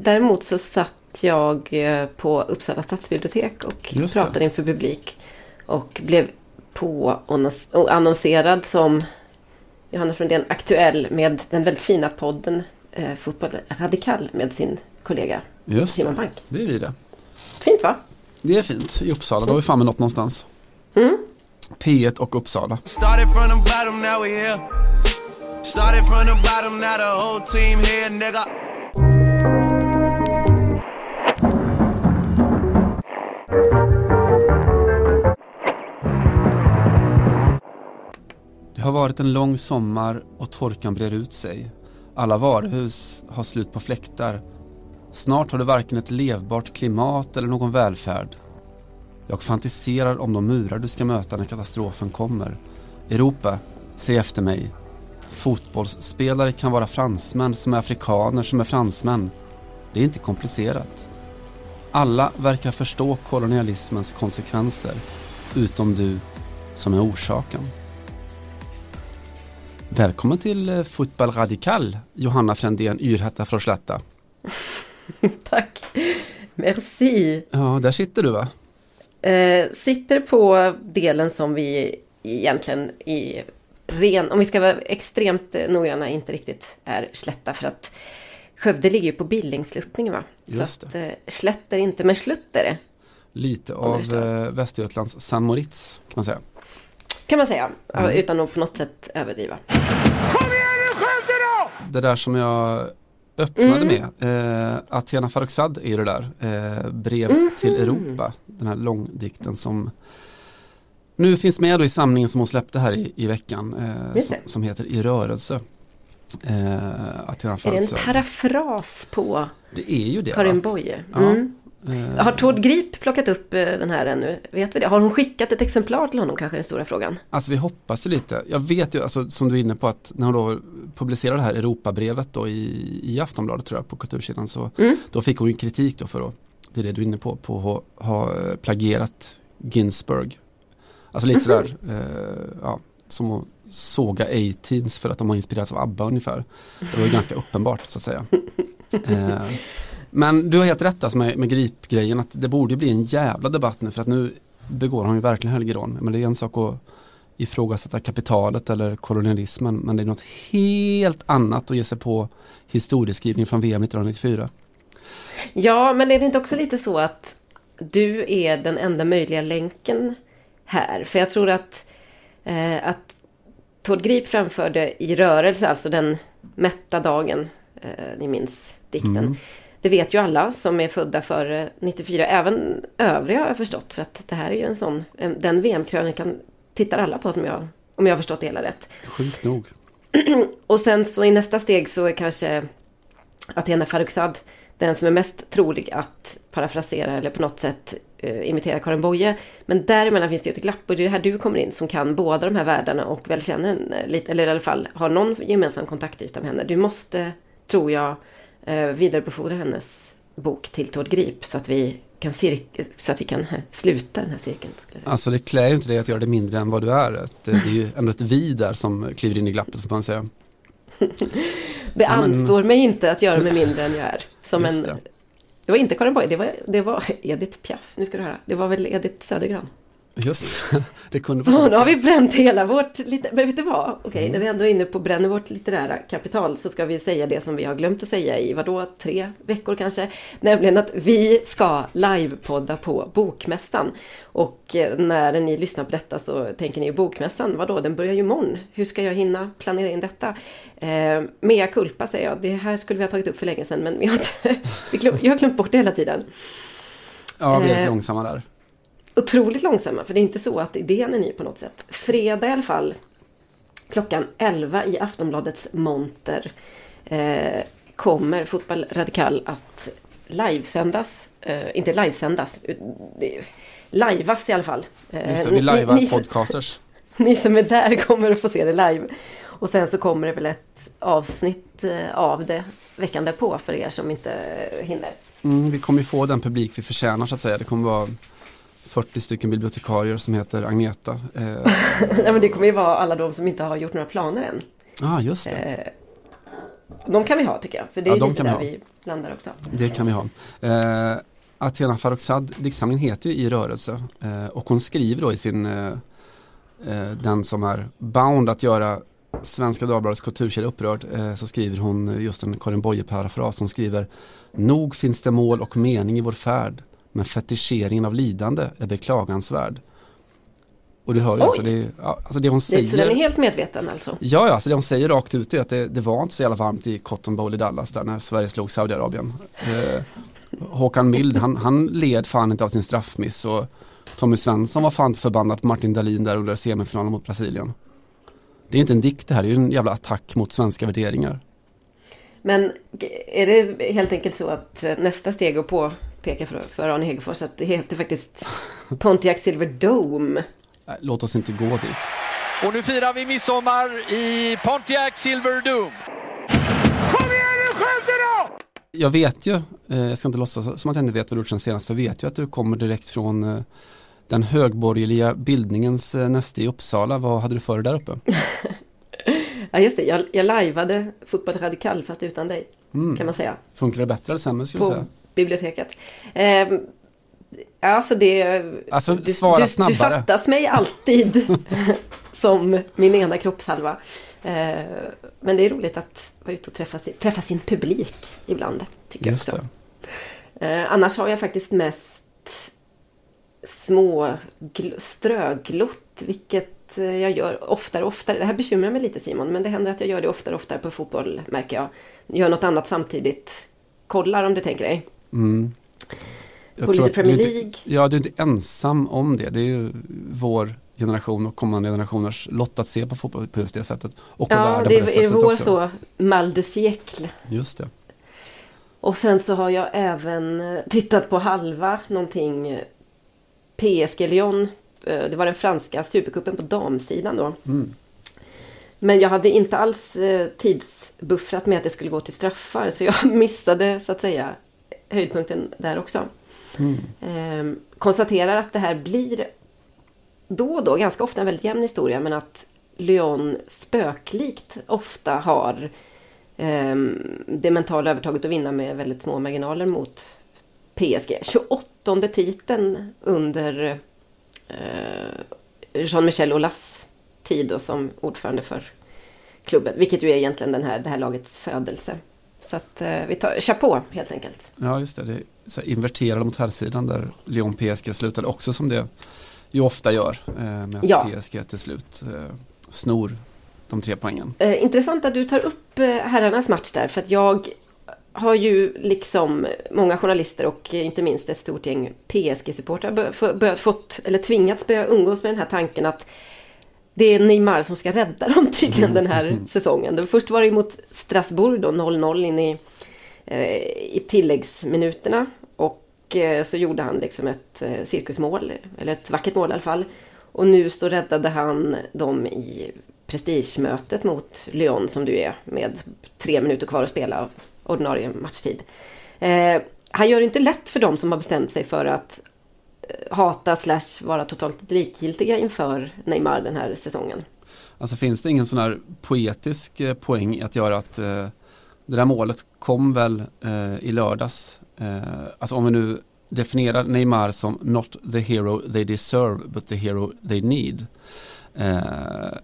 Däremot så satt jag eh, på Uppsala stadsbibliotek och Just det. pratade inför publik. Och blev på och annonserad som Johanna Frundén aktuell med den väldigt fina podden eh, Fotboll Radikal med sin kollega Just Simon det, Bank. det är vi det. Fint va? Det är fint. I Uppsala, då har vi framme något någonstans. Mm. P1 och Uppsala. Det har varit en lång sommar och torkan brer ut sig. Alla varuhus har slut på fläktar. Snart har du varken ett levbart klimat eller någon välfärd. Jag fantiserar om de murar du ska möta när katastrofen kommer. Europa, se efter mig. Fotbollsspelare kan vara fransmän som är afrikaner som är fransmän. Det är inte komplicerat. Alla verkar förstå kolonialismens konsekvenser, utom du som är orsaken. Välkommen till eh, Fotboll Radikal, Johanna Frändén Yrhätta Frosletta. Tack. Merci. Ja, där sitter du va? Eh, sitter på delen som vi egentligen i ren, om vi ska vara extremt eh, noggranna, inte riktigt är slätta för att Skövde ligger ju på Billingsluttningen va? Just Så att eh, slätt är inte, men slutt är det. Lite av eh, Västergötlands San Moritz kan man säga. Kan man säga, Mm. utan att på något sätt överdriva. Det där som jag öppnade Mm. med, eh, Athena Farrokhzad är ju det där, eh, brev Mhm. till Europa, den här långdikten som nu finns med då i samlingen som hon släppte här i, i veckan, eh, som, som heter I rörelse. Eh, Athena Är det en parafras på Det är ju det. Karin? Boye? Ja. Mm. Eh, Har Tord Grip plockat upp eh, den här ännu? Vet vi det? Har hon skickat ett exemplar till honom kanske är den stora frågan? Alltså vi hoppas ju lite. Jag vet ju, alltså, som du är inne på, att när hon då publicerade det här Europabrevet då i, i Aftonbladet tror jag, på kultursidan, så Mm. då fick hon ju kritik då för att, det är det du är inne på, på att ha, ha plagierat Ginsberg. Alltså lite sådär, eh, ja, som att såga A-Teens för att de har inspirerats av ABBA ungefär. Det var ju ganska uppenbart så att säga. Eh, men du har helt rätt alltså med, med gripgrejen att det borde bli en jävla debatt nu för att nu begår han ju verkligen helgerån. Men det är en sak att ifrågasätta kapitalet eller kolonialismen men det är något helt annat att ge sig på historieskrivning från VM 1994. Ja, men är det inte också lite så att du är den enda möjliga länken här? För jag tror att, eh, att Tord Grip framförde i rörelse, alltså den mätta dagen, eh, ni minns dikten. Mm. Det vet ju alla som är födda före 94, även övriga har jag förstått. För att det här är ju en sån, en- den VM-krönikan tittar alla på som jag, om jag har förstått det hela rätt. Sjukt nog. Och sen så i nästa steg så är kanske Athena Farrokhzad den som är mest trolig att parafrasera eller på något sätt eh, imitera Karin Boye. Men däremellan finns det ju ett glapp och det är här du kommer in som kan båda de här världarna och väl känner henne lite, eller i alla fall har någon gemensam kontaktyta med henne. Du måste, tror jag, eh, vidarebefordra hennes bok till Tord Grip så att vi kan, så att vi kan eh, sluta den här cirkeln. Alltså det klär ju inte dig att göra det mindre än vad du är. Att Det, är ju ändå ett vi där som kliver in i glappet får man säga. Det Ja, men- anstår mig inte att göra mig mindre än jag är. Som Just en, det. det. var inte Karin Boye, det var, det var Edith Piaf. Nu ska du höra. Det var väl Edith Södergran. Just det kunde Så vara. nu har vi bränt hela vårt... Lite, men vet du vad? Okej, Mm. när vi ändå är inne på bränner vårt litterära kapital så ska vi säga det som vi har glömt att säga i, vadå, tre veckor kanske? Nämligen att vi ska livepodda på Bokmässan. Och eh, när ni lyssnar på detta så tänker ni Bokmässan, vadå, den börjar ju imorgon. Hur ska jag hinna planera in detta? Eh, mea culpa säger jag, det här skulle vi ha tagit upp för länge sedan men vi har inte... jag har glömt bort det hela tiden. Ja, vi är lite Eh, långsamma där. Otroligt långsamma, för det är inte så att idén är ny på något sätt. Fredag i alla fall, klockan 11 i Aftonbladets monter, eh, kommer Fotboll Radikal att livesändas. Eh, inte livesändas, lajvas i alla fall. Eh, Just det, vi ni- lajvar podcasters. ni som är där kommer att få se det live. Och sen så kommer det väl ett avsnitt eh, av det veckan därpå för er som inte hinner. Mm, vi kommer få den publik vi förtjänar så att säga. Det kommer vara 40 stycken bibliotekarier som heter Agneta. Eh, Nej, men det kommer ju vara alla de som inte har gjort några planer än. ah, just det. Eh, De kan vi ha tycker jag, för det är Ja, lite vi där ha. vi landar också. Det kan vi ha. Eh, Athena Farrokhzad, diktsamlingen heter ju I rörelse eh, och hon skriver då i sin, eh, eh, den som är bound att göra Svenska Dagbladets kulturkedja upprörd, eh, så skriver hon just en Karin Boye-parafras. Hon skriver Nog finns det mål och mening i vår färd, men fetischeringen av lidande är beklagansvärd. Och du hör ju Oj. alltså det, alltså det hon säger. så den är helt medveten alltså? Ja, ja, så det hon säger rakt ut är att det, det var inte så jävla varmt i Cotton Bowl i Dallas där när Sverige slog Saudiarabien. Eh, Håkan Mild, han, han led fan inte av sin straffmiss och Tommy Svensson var fan förbannad på Martin Dahlin där under semifinalen mot Brasilien. Det är inte en dikt det här, det är ju en jävla attack mot svenska värderingar. Men är det helt enkelt så att eh, nästa steg att påpeka för, för Arne Hegerfors att det heter faktiskt Pontiac Silver Dome? Nej, Låt oss inte gå dit. Och nu firar vi midsommar i Pontiac Silver Dome. Jag vet ju, eh, jag ska inte låtsas som att jag inte vet vad du gjort sen senast, för jag vet ju att du kommer direkt från eh, den högborgerliga bildningens eh, näste i Uppsala. Vad hade du för dig där uppe? Ja just det, jag, jag lajvade Fotboll Radikal fast utan dig. Mm. Kan man säga. Funkar det bättre eller sämre skulle du På säga? Biblioteket. Ehm, alltså det... Alltså, du, svara du, du snabbare. fattas mig alltid som min ena kroppshalva. Eh, men det är roligt att vara ute och träffa sin, träffa sin publik ibland. Tycker jag Just också. det. Eh, annars har jag faktiskt mest små gl- ströglott, vilket eh, jag gör oftare och oftare. Det här bekymrar mig lite Simon, men det händer att jag gör det oftare och oftare på fotboll, märker jag. Gör något annat samtidigt. Kollar om du tänker dig. Mm. Jag tror lite att du Premier är inte- League. Ja, du är inte ensam om det. Det är ju vår generation och kommande generationers lott att se på fotboll på just det sättet. Och på Ja, världen det på det är, är sättet vår också. så mal de siècle. Just det. Och sen så har jag även eh, tittat på halva någonting PSG Lyon. Eh, Det var den franska supercupen på damsidan då. Mm. Men jag hade inte alls eh, tidsbuffrat med att det skulle gå till straffar. Så jag missade så att säga höjdpunkten där också. Mm. Ehm, konstaterar att det här blir då och då, ganska ofta en väldigt jämn historia, men att Lyon spöklikt ofta har ehm, det mentala övertaget att vinna med väldigt små marginaler mot PSG. 28 titeln under eh, Jean-Michel Aulas tid då som ordförande för klubben, vilket ju är egentligen den här, det här lagets födelse. Så att eh, vi tar chapeau helt enkelt. Ja, just det. Det så här inverterade mot herrsidan där Lyon PSG slutade också som det ju ofta gör. Eh, med att Ja. PSG till slut eh, snor de tre poängen. Eh, intressant att du tar upp eh, herrarnas match där, för att jag har ju liksom många journalister och eh, inte minst ett stort gäng PSG-supportrar fått, eller tvingats börja umgås med den här tanken att det är Neymar som ska rädda dem tydligen den här säsongen. Det- Först var det mot Strasbourg då, 0-0 in i, eh, i tilläggsminuterna. Och eh, så gjorde han liksom ett eh, cirkusmål, eller ett vackert mål i alla fall. Och nu så räddade han dem i prestigemötet mot Lyon som du är med tre minuter kvar att spela av ordinarie matchtid. Eh, han gör det inte lätt för dem som har bestämt sig för att hata slash vara totalt likgiltiga inför Neymar den här säsongen. Alltså finns det ingen sån här poetisk eh, poäng i att göra att eh, det där målet kom väl eh, i lördags. Eh, alltså om vi nu definierar Neymar som not the hero they deserve but the hero they need. Eh,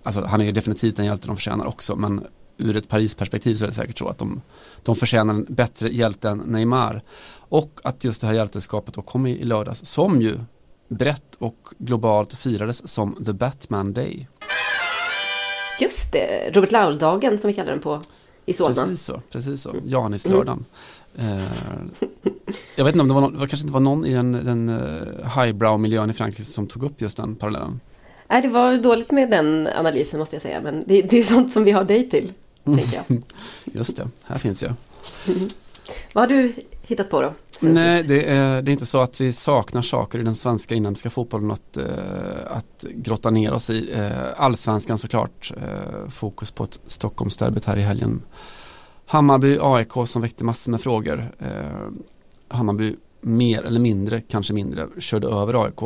alltså han är ju definitivt en hjälte de förtjänar också men ur ett Paris-perspektiv så är det säkert så att de, de förtjänar en bättre hjälte än Neymar. Och att just det här hjälteskapet då kom i, i lördags som ju brett och globalt firades som The Batman Day. Just det, Robert Laul-dagen som vi kallar den på i Solna. Precis så, precis så. Janislördagen. Eh, jag vet inte om det var någon, det kanske inte var någon i den, den eh, highbrow-miljön i Frankrike som tog upp just den parallellen. Nej, det var dåligt med den analysen måste jag säga, men det, det är sånt som vi har dig till, tänker jag. Just det, här finns jag. Vad har du hittat på då? Nej, det är, det är inte så att vi saknar saker i den svenska inhemska fotbollen att, eh, att grotta ner oss i. Eh, allsvenskan såklart, eh, fokus på ett Stockholmsderbyt här i helgen. Hammarby, AIK som väckte massor med frågor. Eh, Hammarby mer eller mindre, kanske mindre, körde över AIK.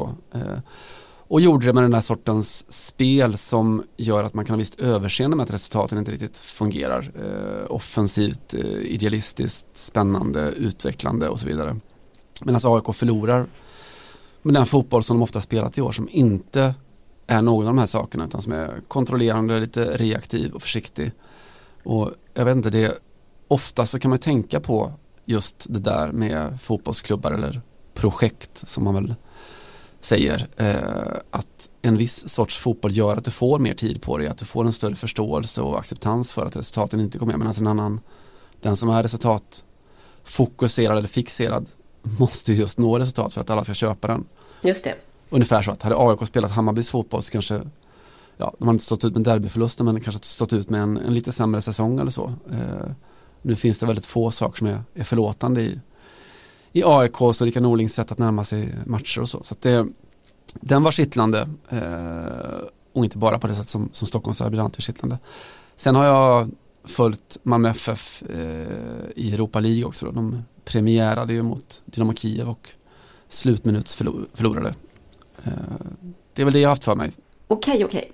Och gjorde det med den där sortens spel som gör att man kan ha visst överseende med att resultaten inte riktigt fungerar. Eh, offensivt, eh, idealistiskt, spännande, utvecklande och så vidare. Medan AIK förlorar med den fotboll som de ofta spelat i år som inte är någon av de här sakerna utan som är kontrollerande, lite reaktiv och försiktig. Och jag vet inte, det ofta så kan man tänka på just det där med fotbollsklubbar eller projekt som man väl säger. Eh, att en viss sorts fotboll gör att du får mer tid på dig, att du får en större förståelse och acceptans för att resultaten inte kommer med. Medan en annan, den som är resultatfokuserad eller fixerad måste just nå resultat för att alla ska köpa den. Just det. Ungefär så att hade AIK spelat Hammarbys fotboll så kanske ja, de har inte stått ut med derbyförlusten men kanske stått ut med en, en lite sämre säsong eller så. Eh, nu finns det väldigt få saker som är, är förlåtande i, i AIK och Rickard Norlings sätt att närma sig matcher och så. så det, den var kittlande eh, och inte bara på det sätt som, som Stockholms är kittlande. Sen har jag följt Malmö FF eh, i Europa League också. Då. De premiärade ju mot Dynamo Kiev och slutminuts förlorade. Eh, det är väl det jag har haft för mig. Okej, okej.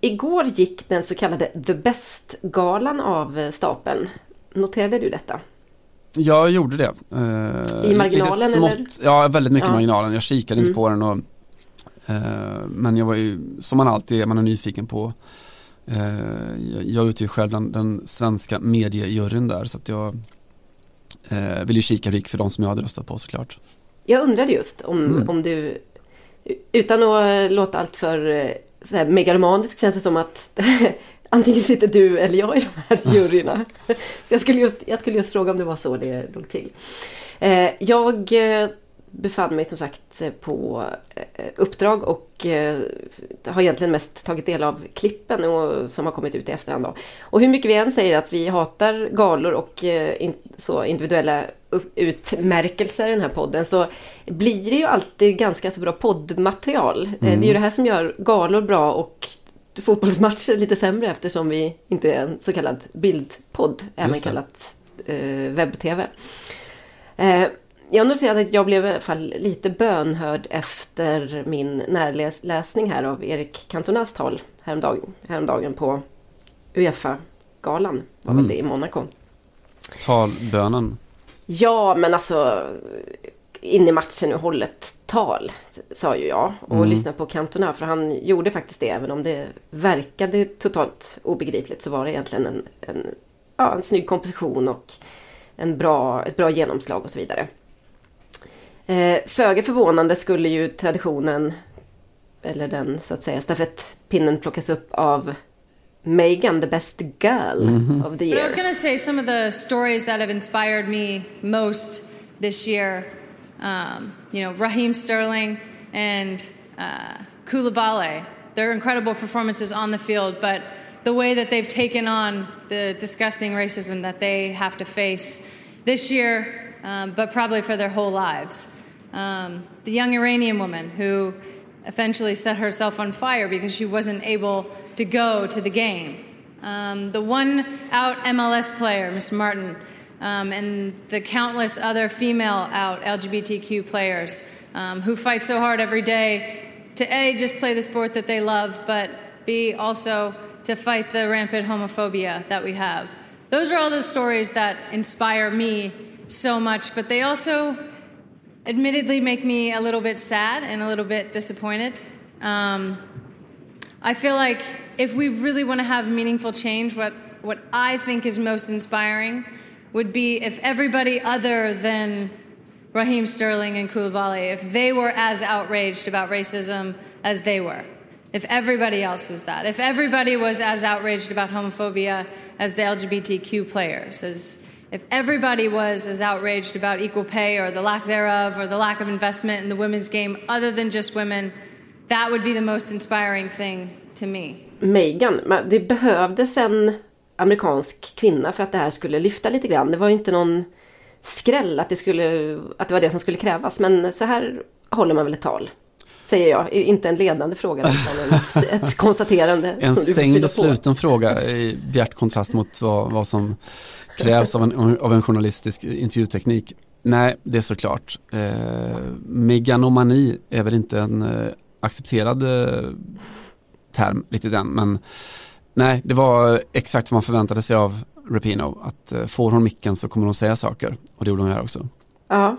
Igår gick den så kallade The Best-galan av eh, stapeln. Noterade du detta? Jag gjorde det. Eh, I marginalen smått, eller? Ja, väldigt mycket i marginalen. Jag kikade mm. inte på den och, eh, Men jag var ju, som man alltid är, man är nyfiken på eh, Jag utgör själv den, den svenska mediejuryn där så att jag ville ju kika gick för de som jag hade röstat på såklart. Jag undrade just om, mm. om du utan att låta allt för så här, megalomanisk känns det som att antingen sitter du eller jag i de här juryerna. Så jag skulle, just, jag skulle just fråga om det var så det låg till. Eh, jag eh, befann mig som sagt på uppdrag och har egentligen mest tagit del av klippen som har kommit ut i efterhand. Då. Och hur mycket vi än säger att vi hatar galor och så individuella utmärkelser i den här podden så blir det ju alltid ganska så bra poddmaterial. Mm. Det är ju mm. det här som gör galor bra och fotbollsmatcher lite sämre eftersom vi inte är en så kallad bildpodd, även kallat eh, webb-tv. Eh, jag noterade att jag blev i alla fall lite bönhörd efter min närläsning här av Erik Cantonas tal häromdagen, häromdagen på Uefa-galan, var mm. väl det i Monaco. Talbönen. Ja, men alltså in i matchen och hållet tal, sa ju jag. Och mm. lyssna på Cantona, för han gjorde faktiskt det. Även om det verkade totalt obegripligt så var det egentligen en, en, ja, en snygg komposition och en bra, ett bra genomslag och så vidare. Eh, Föga förvånande skulle ju traditionen, eller den så att säga stafettpinnen plockas upp av Megan, the best girl mm-hmm. of the year. But I was to say some of the stories that have inspired me most this year. Um, you know, Raheem Sterling and uh, Koulibaly. They're incredible performances on the field, but the way that they've taken on the disgusting racism that they have to face this year, um, but probably for their whole lives. Um, the young Iranian woman who eventually set herself on fire because she wasn't able to go to the game. Um, the one out MLS player, Mr. Martin, um, and the countless other female out LGBTQ players um, who fight so hard every day to A, just play the sport that they love, but B, also to fight the rampant homophobia that we have. Those are all the stories that inspire me so much, but they also admittedly make me a little bit sad and a little bit disappointed. Um, I feel like if we really want to have meaningful change, what, what I think is most inspiring would be if everybody other than Raheem Sterling and Koulibaly, if they were as outraged about racism as they were. If everybody else was that. If everybody was as outraged about homophobia as the LGBTQ players. As if everybody was as outraged about equal pay or the lack thereof or the lack of investment in the women's game other than just women That would be the most inspiring thing to me. Megan, det behövdes en amerikansk kvinna för att det här skulle lyfta lite grann. Det var ju inte någon skräll att det, skulle, att det var det som skulle krävas. Men så här håller man väl ett tal. Säger jag, inte en ledande fråga utan ett konstaterande. En stängd och sluten fråga i bjärt kontrast mot vad, vad som krävs av en, av en journalistisk intervjuteknik. Nej, det är såklart. Eh, meganomani är väl inte en eh, accepterad eh, term lite den. Men nej, det var exakt vad man förväntade sig av Rapino. Att eh, får hon micken så kommer hon säga saker. Och det gjorde hon här också. Ja.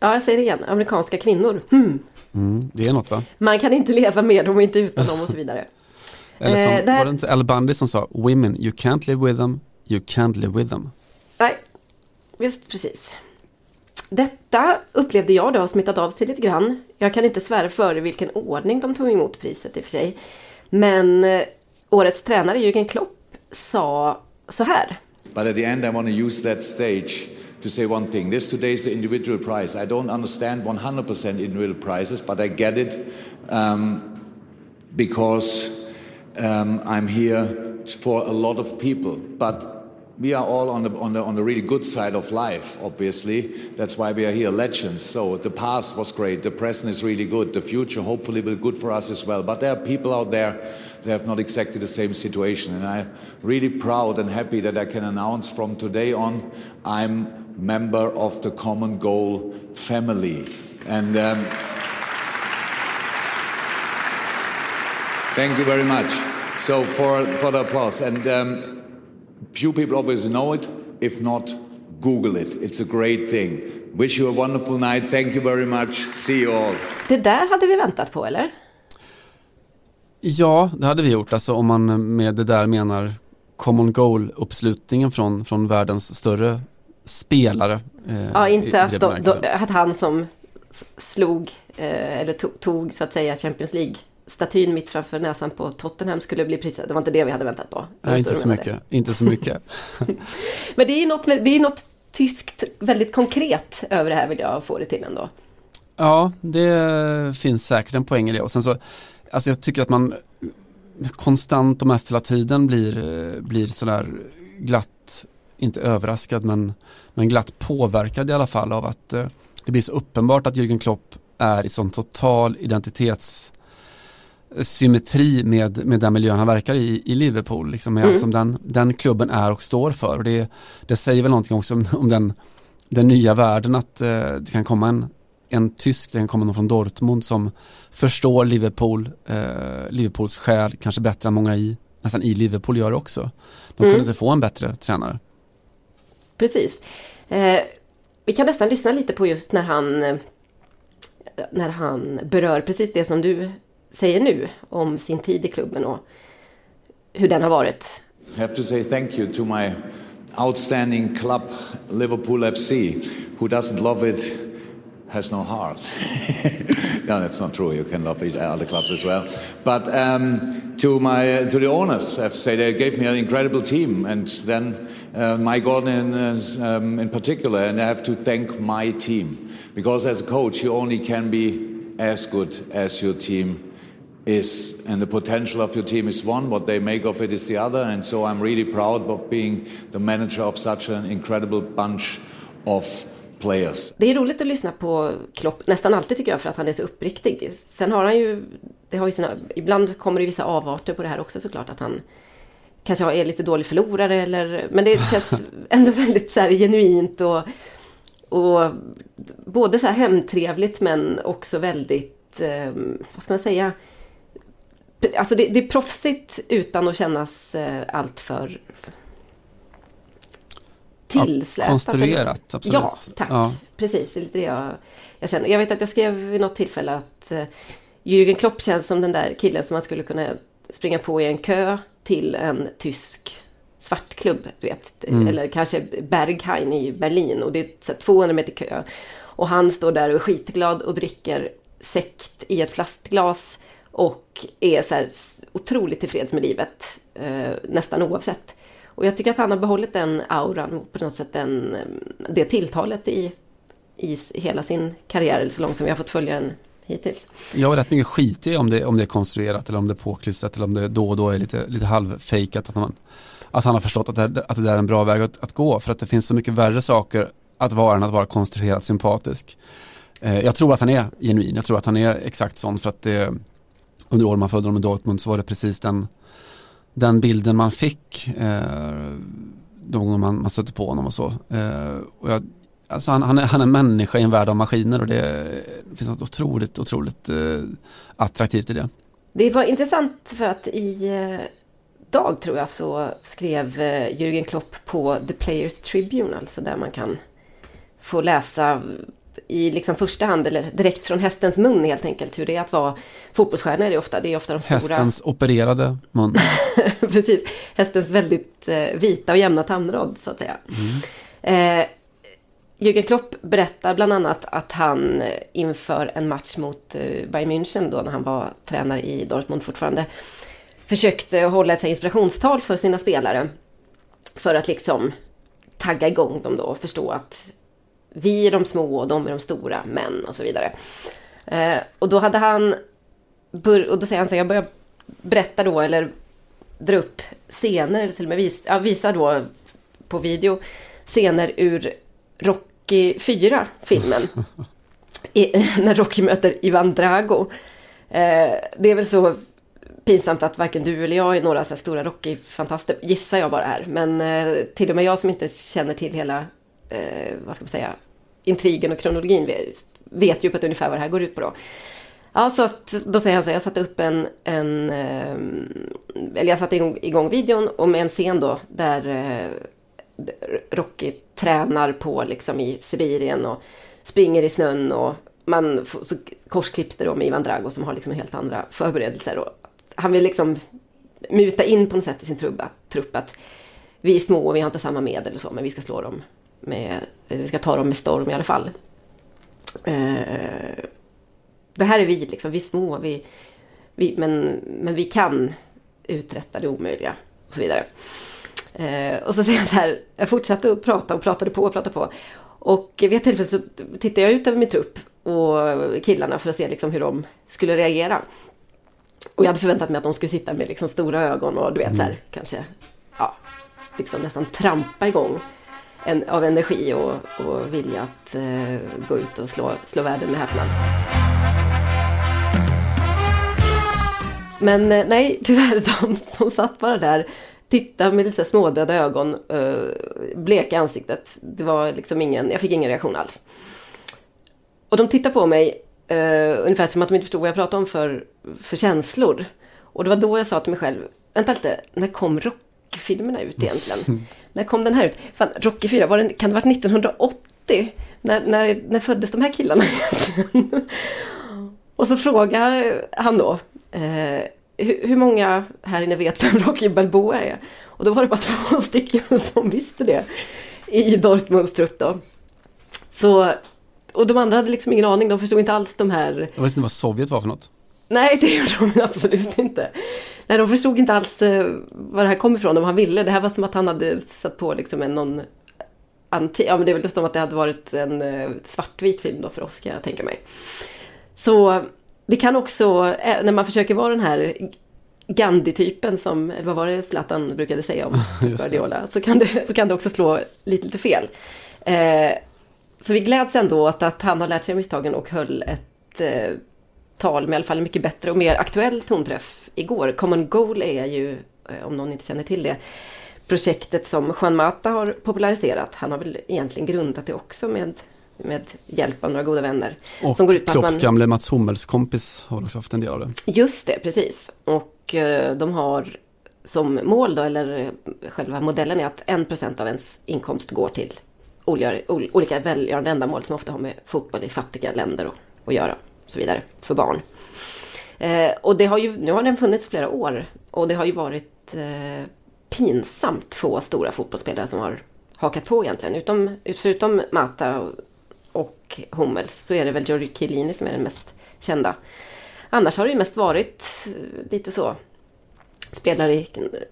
Ja, jag säger det igen. Amerikanska kvinnor. Hmm. Mm, det är något va? Man kan inte leva med dem och inte utan dem och så vidare. Eller som, Eh, det här- var det inte Al Bundy som sa Women, you can't live with them, you can't live with them. Nej, just precis. Detta upplevde jag då har smittat av sig lite grann. Jag kan inte svära för i vilken ordning de tog emot priset i och för sig. Men eh, årets tränare Jürgen Klopp sa så här. But at the end, I want to use that stage to say one thing. This today is the individual prize. I don't understand 100% individual prizes, but I get it um, because um, I'm here for a lot of people. But we are all on the, on, the, on the really good side of life, obviously. That's why we are here, legends. So the past was great, the present is really good, the future hopefully will be good for us as well. But there are people out there that have not exactly the same situation. And I'm really proud and happy that I can announce from today on I'm member of the Common Goal family. And um, Thank you very much. So for, for the applause. And um, few people obviously know it. If not, Google it. It's a great thing. Wish you a wonderful night. Thank you very much. See you all. Det där hade vi väntat på eller? Ja, det hade vi gjort. Alltså om man med det där menar common goal-uppslutningen från, från världens större spelare. Eh, Ja, inte att, bemärkelsen. då, att han som slog, eh, eller tog, tog så att säga Champions League-statyn mitt framför näsan på Tottenham skulle bli prisad. Det var inte det vi hade väntat på. Nej, inte så mycket. Inte så mycket. Men det är något, med, det är något tyskt väldigt konkret över det här vill jag få det till ändå. Ja, det finns säkert en poäng i det. Och sen så, alltså jag tycker att man konstant och mest hela tiden blir, blir sådär glatt, inte överraskad, men, men glatt påverkad i alla fall av att eh, det blir så uppenbart att Jürgen Klopp är i sån total identitetssymmetri med, med den miljön han verkar i, i Liverpool, liksom med Mm. allt som den, den klubben är och står för. Och det, det säger väl någonting också om, om den, den nya världen att eh, det kan komma en, en tysk, det kan komma någon från Dortmund som förstår Liverpool, eh, Liverpools själ kanske bättre än många i, nästan i Liverpool gör också. De kunde Mm. inte få en bättre tränare. Precis. Eh, vi kan nästan lyssna lite på just när han, eh, när han berör precis det som du säger nu om sin tid i klubben och hur den har varit. I have to say thank you to my outstanding club, Liverpool FC. Who doesn't love it has no heart. no, that's not true. You can love each other clubs as well. But um, to my to the owners, I have to say they gave me an incredible team, and then uh, my Gordon in, um, in particular. And I have to thank my team because as a coach, you only can be as good as your team is and the potential of your team is one what they make of it is the other and so i'm really proud of being the manager of such an incredible bunch of players Det är roligt att lyssna på Klopp nästan alltid tycker jag för att han är så uppriktig. Sen har han ju, det har ju sina, ibland kommer det vissa avarter på det här också såklart att han kanske är lite dålig förlorare eller, men det känns ändå väldigt så här genuint och, och både så här hemtrevligt men också väldigt, eh, vad ska man säga, Alltså det, det är proffsigt utan att kännas eh, alltför tillsläpat. konstruerat, absolut. Ja, tack. Ja. Precis, det är lite det jag, jag känner. Jag vet att jag skrev vid något tillfälle att eh, Jürgen Klopp känns som den där killen som man skulle kunna springa på i en kö till en tysk svartklubb, du vet. Mm. Eller kanske Berghain i Berlin och det är så här 200 meter kö. Och han står där och är skitglad och dricker sekt i ett plastglas och är så här otroligt tillfreds med livet, eh, nästan oavsett. Och jag tycker att han har behållit den auran, på något sätt den, det tilltalet i, i hela sin karriär, eller så långt som vi har fått följa den hittills. Jag är rätt mycket skit i om det, om det är konstruerat eller om det är påklistrat eller om det då och då är lite, lite halvfejkat. Att, man, att han har förstått att det, att det där är en bra väg att, att gå. För att det finns så mycket värre saker att vara än att vara konstruerat sympatisk. Eh, jag tror att han är genuin. Jag tror att han är exakt sån för att det, under åren man följde honom i Dortmund så var det precis den, den bilden man fick eh, de gånger man, man stötte på honom och så. Eh, och jag, alltså han, han, är, han är människa i en värld av maskiner och det, det finns något otroligt, otroligt eh, attraktivt i det. Det var intressant för att i eh, dag tror jag så skrev eh, Jürgen Klopp på The Players Tribune, alltså där man kan få läsa i liksom första hand eller direkt från hästens mun helt enkelt hur det är att vara fotbollsstjärna är det ofta. Det är ofta de stora... Hästens opererade mun. Precis, hästens väldigt eh, vita och jämna tandrad så att säga. Mm. Eh, Jürgen Klopp berättar bland annat att han eh, inför en match mot eh, Bayern München då när han var tränare i Dortmund fortfarande försökte hålla ett inspirationstal för sina spelare. För att liksom tagga igång dem då och förstå att vi är de små och de är de stora män och så vidare. Eh, och då hade han, och då säger han så här, jag börjar berätta då eller dra upp scener eller till och med visa, ja, visa då på video scener ur Rocky 4 filmen. I, när Rocky möter Ivan Drago. Eh, det är väl så pinsamt att varken du eller jag är några så stora Rocky-fantaster, gissar jag bara här. Men eh, till och med jag som inte känner till hela, eh, vad ska man säga, intrigen och kronologin vet ju på ett ungefär vad det här går ut på då. Ja, så att, då säger han så här, jag satte upp en, en eh, eller jag satte igång, igång videon och med en scen då där eh, Rocky tränar på liksom i Sibirien och springer i snön och man så korsklipps det då med Ivan Drago som har liksom helt andra förberedelser. Och han vill liksom muta in på något sätt i sin trubba, trupp att vi är små och vi har inte samma medel och så, men vi ska slå dem med, vi ska ta dem med storm i alla fall. Eh, det här är vi liksom, vi är små, vi, vi, men, men vi kan uträtta det omöjliga och så vidare. Eh, och så säger jag så här, jag fortsatte att prata och pratade på och pratade på. Och vid ett tillfälle så tittade jag ut över min trupp och killarna för att se liksom hur de skulle reagera. Och jag hade förväntat mig att de skulle sitta med liksom stora ögon och du vet mm. så här, kanske ja, liksom nästan trampa igång en, av energi och, och vilja att eh, gå ut och slå, slå världen med häpnad. Men eh, nej, tyvärr, de, de satt bara där, tittade med lite smådöda ögon, eh, bleka ansiktet. Det var liksom ingen, jag fick ingen reaktion alls. Och de tittade på mig eh, ungefär som att de inte förstod vad jag pratade om för, för känslor. Och det var då jag sa till mig själv, vänta lite, när kom rockfilmerna ut egentligen? när kom den här ut? Fan, Rocky 4, var det, kan det ha varit 1980? När, när, när föddes de här killarna egentligen? och så frågar han då, uh, hur, hur många här inne vet vem Rocky Balboa är? Och då var det bara två stycken som visste det i Dortmunds trupp då. Så och de andra hade liksom ingen aning, de förstod inte alls de här... De visste inte vad Sovjet var för något? Nej, det gjorde de absolut inte. Nej, de förstod inte alls eh, var det här kom ifrån, om han ville. Det här var som att han hade satt på liksom en någon... Anti ja, men det är väl som att det hade varit en eh, svartvit film då för oss, kan jag tänka mig. Så det kan också, eh, när man försöker vara den här Gandhi-typen som, eller vad var det Zlatan brukade säga om Guardiola, så kan, det, så kan det också slå lite, lite fel. Eh, så vi gläds ändå åt att han har lärt sig misstagen och höll ett eh, tal med i alla fall en mycket bättre och mer aktuell tonträff igår. Common Goal är ju, eh, om någon inte känner till det, projektet som Juan Mata har populariserat. Han har väl egentligen grundat det också med, med hjälp av några goda vänner. Och som går ut på Klopps man... gamle Mats Hummels kompis har också haft en del av det. Just det, precis. Och eh, de har som mål då, eller själva modellen är att 1% av ens inkomst går till olika välgörande ändamål som ofta har med fotboll i fattiga länder att göra. Och så vidare, för barn. Eh, och det har ju, nu har den funnits flera år och det har ju varit eh, pinsamt få stora fotbollsspelare som har hakat på egentligen. Utom, förutom Mata och, och Hummels så är det väl Giorgio Chiellini som är den mest kända. Annars har det ju mest varit eh, lite så spelar i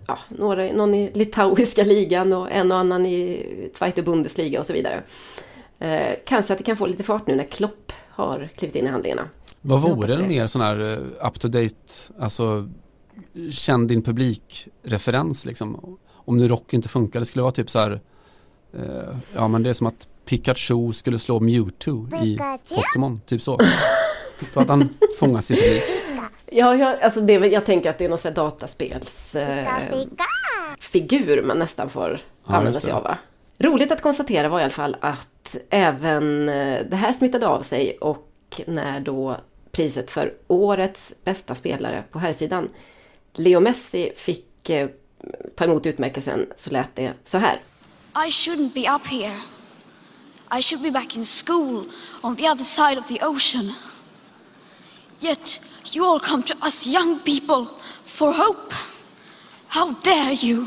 ja, några, någon i litauiska ligan och en och annan i Zweite Bundesliga och så vidare. Eh, kanske att det kan få lite fart nu när Klopp har klivit in i handlingarna. Vad vore en mer sån här uh, up to date, alltså känn din publikreferens liksom? Om nu rock inte funkar, det skulle vara typ så här, uh, ja men det är som att Pikachu skulle slå Mewtwo i Pokémon, typ så. Då att han fångar sin publik. Ja, jag, alltså det, jag tänker att det är någon sån dataspelsfigur eh, man nästan får ja, använda sig av. Va? Roligt att konstatera var i alla fall att även eh, det här smittade av sig och när då priset för årets bästa spelare på herrsidan, Leo Messi, fick eh, ta emot utmärkelsen så lät det så här. I shouldn't be up here. I should be back in school on the other side of the ocean. Yet you all come to us young people for hope. How dare you?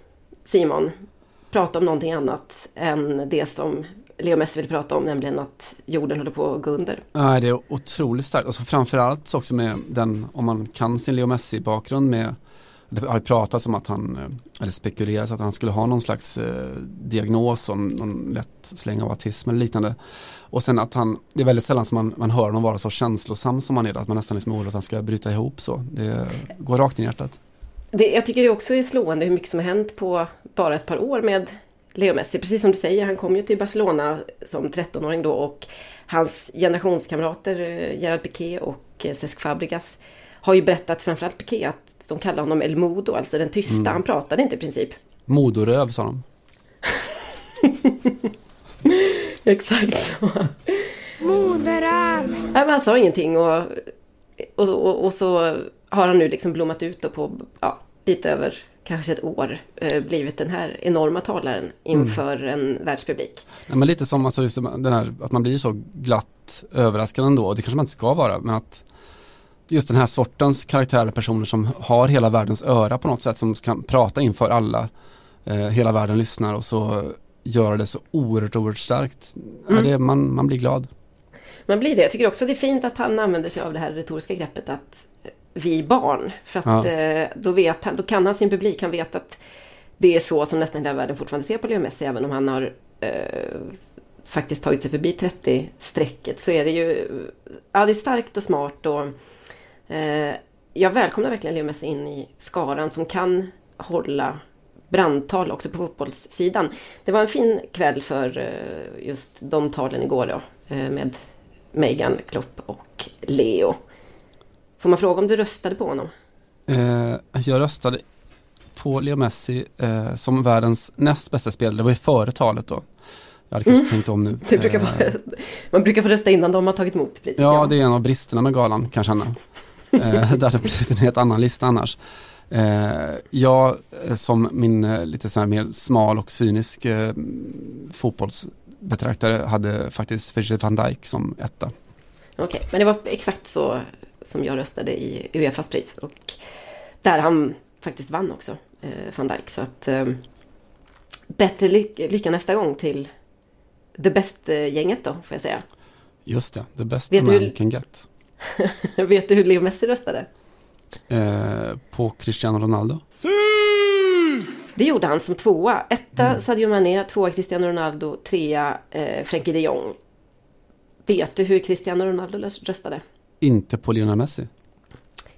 Simon, prata om någonting annat än det som Leo Messi vill prata om, nämligen att jorden håller på att gå under. Nej, det är otroligt starkt. Alltså, Och så framförallt också med den, om man kan sin Leo Messi-bakgrund med det har pratats om att han, eh, eller spekuleras att han skulle ha någon slags eh, diagnos om någon lätt släng av autism eller liknande. Och sen att han, det är väldigt sällan som man, man hör honom vara så känslosam som han är, att man nästan liksom är orolig att han ska bryta ihop så. Det går rakt in i hjärtat. Det, jag tycker det också är slående hur mycket som har hänt på bara ett par år med Leo Messi. Precis som du säger, han kom ju till Barcelona som 13-åring då och hans generationskamrater eh, Gerard Piqué och eh, Cesc Fabregas har ju berättat, framförallt Piqué, att de kallar honom El Modo, alltså den tysta. Mm. Han pratade inte i princip. Modoröv sa de. Exakt så. Moderöv! Nej men han sa ingenting och, och, och, och, så har han nu liksom blommat ut och på ja, lite över kanske ett år eh, blivit den här enorma talaren inför mm. en världspublik. Ja, men lite som alltså just den här, att man blir så glatt överraskad ändå, det kanske man inte ska vara, men att just den här sortens karaktärer, personer som har hela världens öra på något sätt, som kan prata inför alla, eh, hela världen lyssnar och så göra det så oerhört, oerhört starkt. Mm. Ja, det, man, man blir glad. Man blir det. Jag tycker också det är fint att han använder sig av det här retoriska greppet att vi barn. För att ja. eh, då, vet han, då kan han sin publik, han vet att det är så som nästan hela världen fortfarande ser på Leo Messi, även om han har eh, faktiskt tagit sig förbi 30-strecket så är det ju ja, det är starkt och smart och Eh, jag välkomnar verkligen Leo Messi in i skaran som kan hålla brandtal också på fotbollssidan. Det var en fin kväll för eh, just de talen igår då eh, med Megan Klopp och Leo. Får man fråga om du röstade på honom? Eh, jag röstade på Leo Messi eh, som världens näst bästa spelare. Det var ju före talet då. Jag hade kanske mm. tänkt om nu. Brukar vara, man brukar få rösta innan de har tagit emot priset. Ja, det är en av bristerna med galan kan jag känna. Eh, det hade blivit en helt annan lista annars. Eh, jag eh, som min eh, lite så här mer smal och cynisk eh, fotbollsbetraktare hade faktiskt Virgil van Dijk som etta. Okej, okay, men det var exakt så som jag röstade i Uefas pris och där han faktiskt vann också, eh, van Dijk. Så att eh, bättre ly lycka nästa gång till det bästa gänget då, får jag säga. Just det, the best Vet man du, can get. Vet du hur Leo Messi röstade? Eh, på Cristiano Ronaldo? Det gjorde han som tvåa. Etta mm. Sadio Mané, tvåa Cristiano Ronaldo, trea eh, Frenkie de Jong. Vet du hur Cristiano Ronaldo röstade? Inte på Lionel Messi.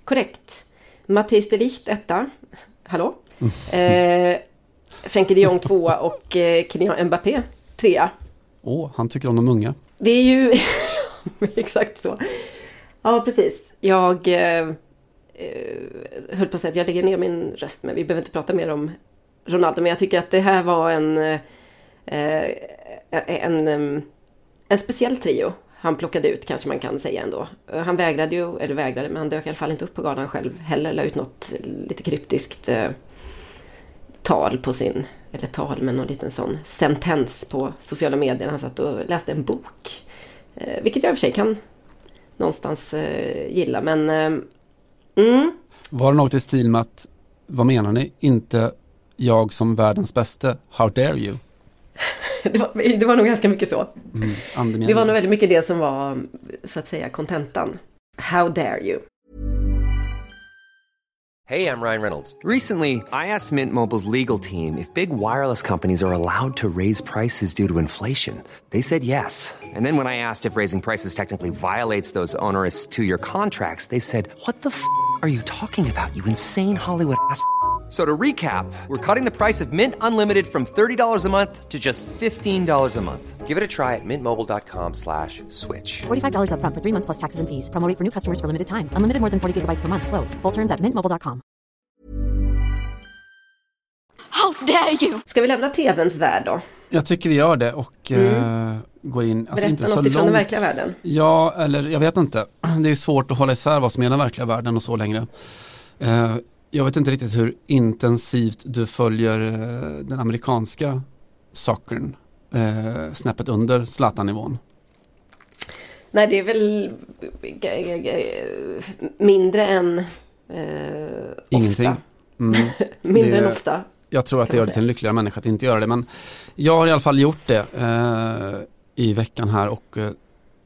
Korrekt. Matthijs de Ligt etta. Hallå? Eh, Frenkie de Jong tvåa och eh, Kylian Mbappé trea. Åh, oh, han tycker om de unga. Det är ju exakt så. Ja, precis. Jag eh, eh, höll på att säga att jag lägger ner min röst, men vi behöver inte prata mer om Ronaldo. Men jag tycker att det här var en, eh, en, en, en speciell trio han plockade ut kanske man kan säga ändå. Eh, han vägrade ju, eller vägrade, men han dök i alla fall inte upp på galan själv heller. La ut något eh, lite kryptiskt eh, tal på sin, eller tal, men någon liten sån sentens på sociala medier. Han satt och läste en bok. Eh, vilket jag i och för sig kan någonstans eh, gilla. Men eh, mm. Var det något i stil med att, vad menar ni, inte jag som världens bästa, how dare you? det, var, det var nog ganska mycket så. Mm, det var nog väldigt mycket det som var, så att säga, kontentan. How dare you? Hey, I'm Ryan Reynolds. Recently, I asked Mint Mobile's legal team if big wireless companies are allowed to raise prices due to inflation. They said yes. And then when I asked if raising prices technically violates those onerous two year contracts, they said, What the f are you talking about, you insane Hollywood ass? So to recap, we're cutting the price of Mint Unlimited from $30 a month to just $15 a month. Give it a try at mintmobile.com slash switch. $45 upfront for three months plus taxes and fees. Promo rate for new customers for limited time. Unlimited more than 40 gigabytes per month. Slows. Full terms at mintmobile.com. How dare you! Ska vi lämna TVns värld då? Jag tycker vi gör det och eh, går in, alltså Berätta inte så något ifrån långt. den verkliga världen. Ja, eller jag vet inte. Det är svårt att hålla isär vad som är den verkliga världen och så längre. Eh, jag vet inte riktigt hur intensivt du följer eh, den amerikanska sockern. Eh, snäppet under Zlatan-nivån. Nej, det är väl g- g- mindre än eh, Ingenting. ofta. Mm. Mindre Det- än ofta. Jag tror att det gör det till en lyckligare människa att inte göra det. Men jag har i alla fall gjort det eh, i veckan här och eh,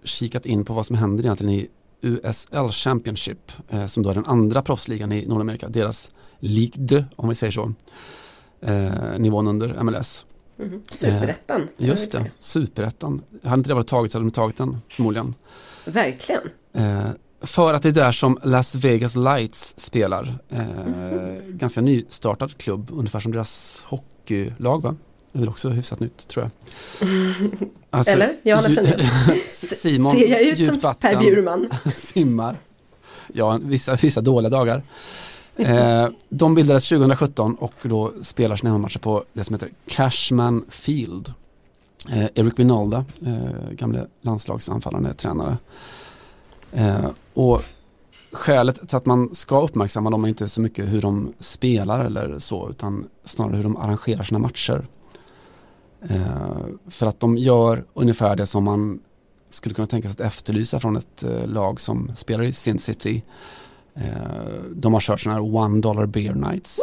kikat in på vad som händer egentligen i USL Championship eh, som då är den andra proffsligan i Nordamerika. Deras League 2 om vi säger så. Eh, nivån under MLS. Mhm. Superettan. kan man Just det, superettan. Hade inte det varit taget så hade de tagit den förmodligen. Verkligen. Eh, för att det är där som Las Vegas Lights spelar. Eh, ganska nystartad klubb, ungefär som deras hockeylag va? Det är väl också hyfsat nytt tror jag. Alltså, Eller? Dju- Frenén. Simon, Ser jag ut som Per vatten, Bjurman? simmar. Ja, vissa, vissa dåliga dagar. Eh, de bildades 2017 och då spelar sina hemmamatcher på det som heter Cashman Field. Eh, Eric Binalda, eh, gamle landslagsanfallande tränare. Eh, och skälet till att man ska uppmärksamma dem är inte så mycket hur de spelar eller så utan snarare hur de arrangerar sina matcher. Eh, för att de gör ungefär det som man skulle kunna tänka sig att efterlysa från ett eh, lag som spelar i Sin City. Eh, de har kört sådana här one dollar beer nights.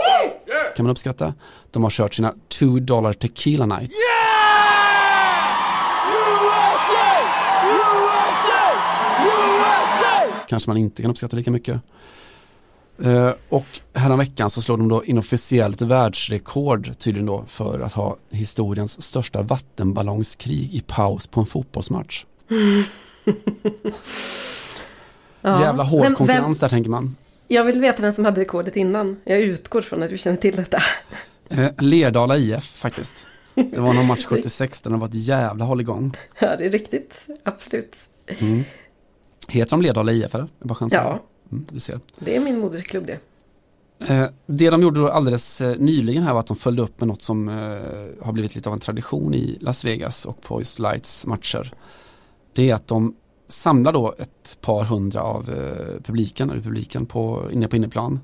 Kan man uppskatta. De har kört sina two dollar tequila nights. Kanske man inte kan uppskatta lika mycket. Eh, och häromveckan så slår de då inofficiellt världsrekord tydligen då för att ha historiens största vattenballongskrig i paus på en fotbollsmatch. Ja. Jävla hård Vem- konkurrens vem- där tänker man. Jag vill veta vem som hade rekordet innan. Jag utgår från att du känner till detta. Eh, Lerdala IF faktiskt. Det var någon match 76 där det var ett jävla hålligång. Ja, det är riktigt. Absolut. Mm. Heter de Lerdala IF eller? Jag bara chansar. Ja, du ser. det är min moderklubb det. Eh, det de gjorde då alldeles eh, nyligen här var att de följde upp med något som eh, har blivit lite av en tradition i Las Vegas och på just Lights matcher. Det är att de samlar då ett par hundra av publiken, eller publiken på, inne på inneplan.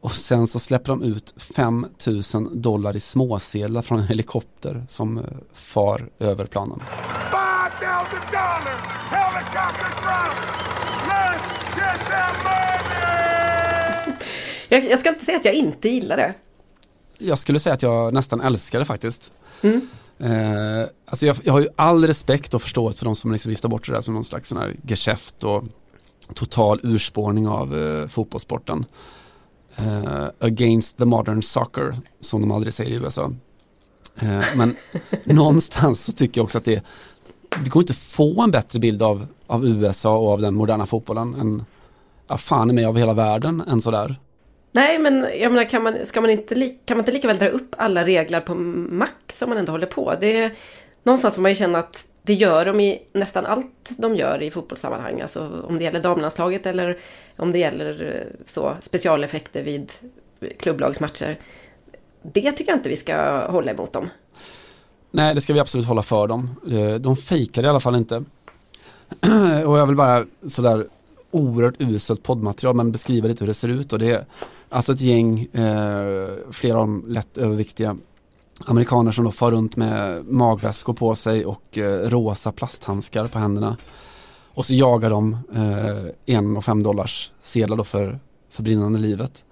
Och sen så släpper de ut 5000 dollar i småsedlar från en helikopter som far över planen. Jag, jag ska inte säga att jag inte gillar det. Jag skulle säga att jag nästan älskar det faktiskt. Mm. Eh, alltså jag, jag har ju all respekt och förståelse för de som liksom viftar bort det där som någon slags sån här geschäft och total urspårning av eh, fotbollssporten. Eh, against the modern soccer, som de aldrig säger i USA. Eh, men någonstans så tycker jag också att det, det går inte att få en bättre bild av, av USA och av den moderna fotbollen än, ja fan är med av hela världen än sådär. Nej, men jag menar, kan man, ska man inte, li- kan man inte lika väl dra upp alla regler på max som man ändå håller på? Det någonstans får man ju känna att det gör de i nästan allt de gör i fotbollssammanhang. Alltså om det gäller damlandslaget eller om det gäller eh, så specialeffekter vid klubblagsmatcher. Det tycker jag inte vi ska hålla emot dem. Nej, det ska vi absolut hålla för dem. Eh, de fejkar i alla fall inte. Och jag vill bara sådär oerhört uselt poddmaterial men beskriva lite hur det ser ut och det är alltså ett gäng, eh, flera av dem lätt överviktiga amerikaner som då far runt med magväskor på sig och eh, rosa plasthandskar på händerna. Och så jagar de eh, en och fem dollars sedlar då för, för brinnande livet.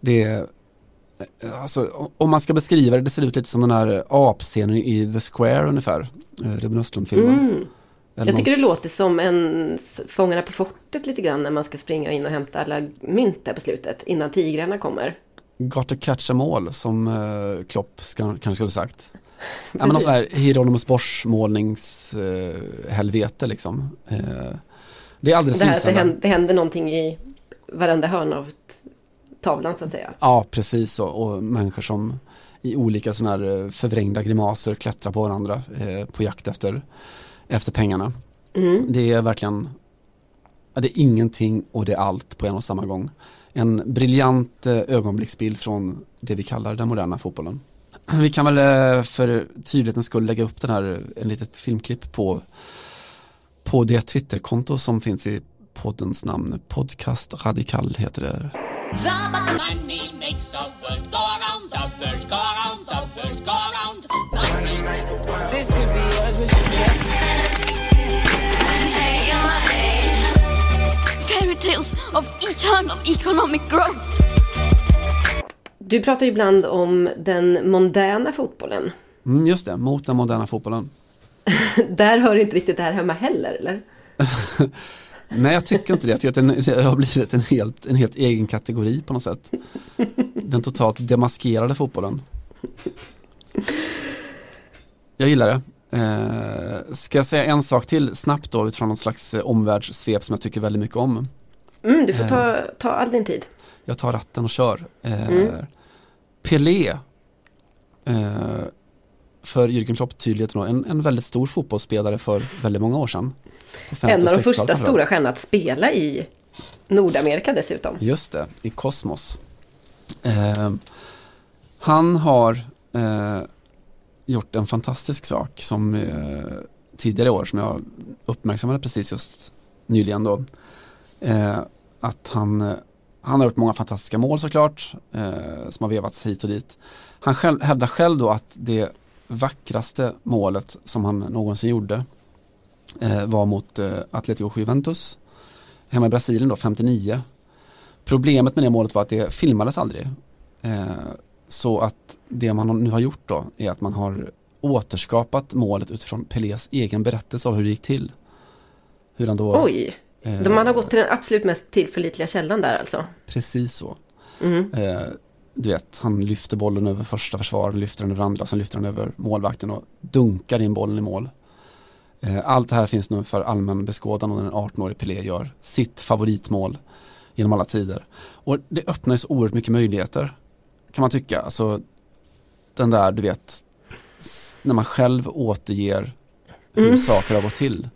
Det är eh, Alltså, om man ska beskriva det, det ser ut lite som den här apscenen i The Square ungefär. Eh, Ruben Östlund-filmen. Mm. Eller Jag tycker det låter som en Fångarna på fortet lite grann när man ska springa in och hämta alla mynt där på slutet innan tigrarna kommer. Got to catch them all som eh, Klopp ska, kanske skulle sagt. Ja, men någon sån här Hieronymus Bosch målningshelvete eh, liksom. Eh, det är alldeles Det, här, det, händer, det händer någonting i varenda hörn av tavlan så att säga. Ja, precis så. Och människor som i olika sådana här eh, förvrängda grimaser klättrar på varandra eh, på jakt efter, efter pengarna. Mm. Det är verkligen, det är ingenting och det är allt på en och samma gång. En briljant eh, ögonblicksbild från det vi kallar den moderna fotbollen. Vi kan väl eh, för tydlighetens skull lägga upp den här, en litet filmklipp på, på det Twitterkonto som finns i poddens namn. Podcast Radikal heter det. Tales of eternal economic growth. Du pratar ibland om den mondäna fotbollen. Mm, just det, mot den moderna fotbollen. Där hör inte riktigt det här hemma heller, eller? Nej, jag tycker inte det. Jag tycker att det har blivit en helt, en helt egen kategori på något sätt. Den totalt demaskerade fotbollen. Jag gillar det. Eh, ska jag säga en sak till snabbt då utifrån någon slags eh, omvärldssvep som jag tycker väldigt mycket om. Mm, du får ta, ta all din tid. Jag tar ratten och kör. Eh, Mm. Pelé, eh, för Jürgen Klopp tydligheten en, en väldigt stor fotbollsspelare för väldigt många år sedan. På 50 En av de 60-talet första stora stjärnorna att spela i Nordamerika dessutom. Just det, i Kosmos. Eh, han har eh, gjort en fantastisk sak som eh, tidigare år som jag uppmärksammade precis just nyligen då. Att han, eh, han har gjort många fantastiska mål såklart eh, som har vevats hit och dit. Han själv, hävdar själv då att det vackraste målet som han någonsin gjorde eh, var mot eh, Atletico Juventus hemma i Brasilien då, 59. Problemet med det målet var att det filmades aldrig. Eh, så att det man nu har gjort då är att man har återskapat målet utifrån Pelés egen berättelse av hur det gick till. Hur han då, Oj! De man har gått till den absolut mest tillförlitliga källan där alltså. Precis så. Mm. Eh, du vet, han lyfter bollen över första försvararen, lyfter den över andra, sen lyfter den över målvakten och dunkar in bollen i mål. Eh, allt det här finns nu för allmän beskådan och när en 18-årig Pelé gör sitt favoritmål genom alla tider. Och det öppnar ju så oerhört mycket möjligheter kan man tycka. Alltså den där, du vet, när man själv återger hur Mm. saker har gått till.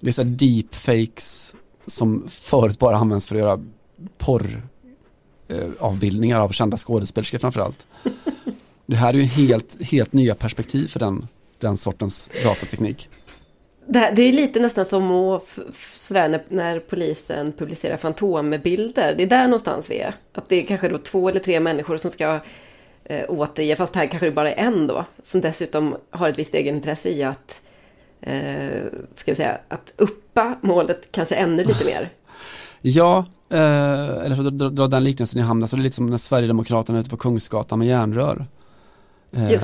Det är såhär deepfakes som förut bara används för att göra porr eh, avbildningar av kända skådespelerskor framförallt. Det här är ju helt, helt nya perspektiv för den, den sortens datateknik. Det, här, det är lite nästan som att, sådär, när, när polisen publicerar fantombilder. Det är där någonstans vi är. Att det är kanske då två eller tre människor som ska eh, återge, fast här kanske det bara är en då, som dessutom har ett visst egenintresse i att, eh, ska vi säga, att uppa målet kanske ännu lite mer. Ja, eh, eller för att dra, dra den liknelsen i hamn, så det är lite som när Sverigedemokraterna är ute på Kungsgatan med järnrör. Eh,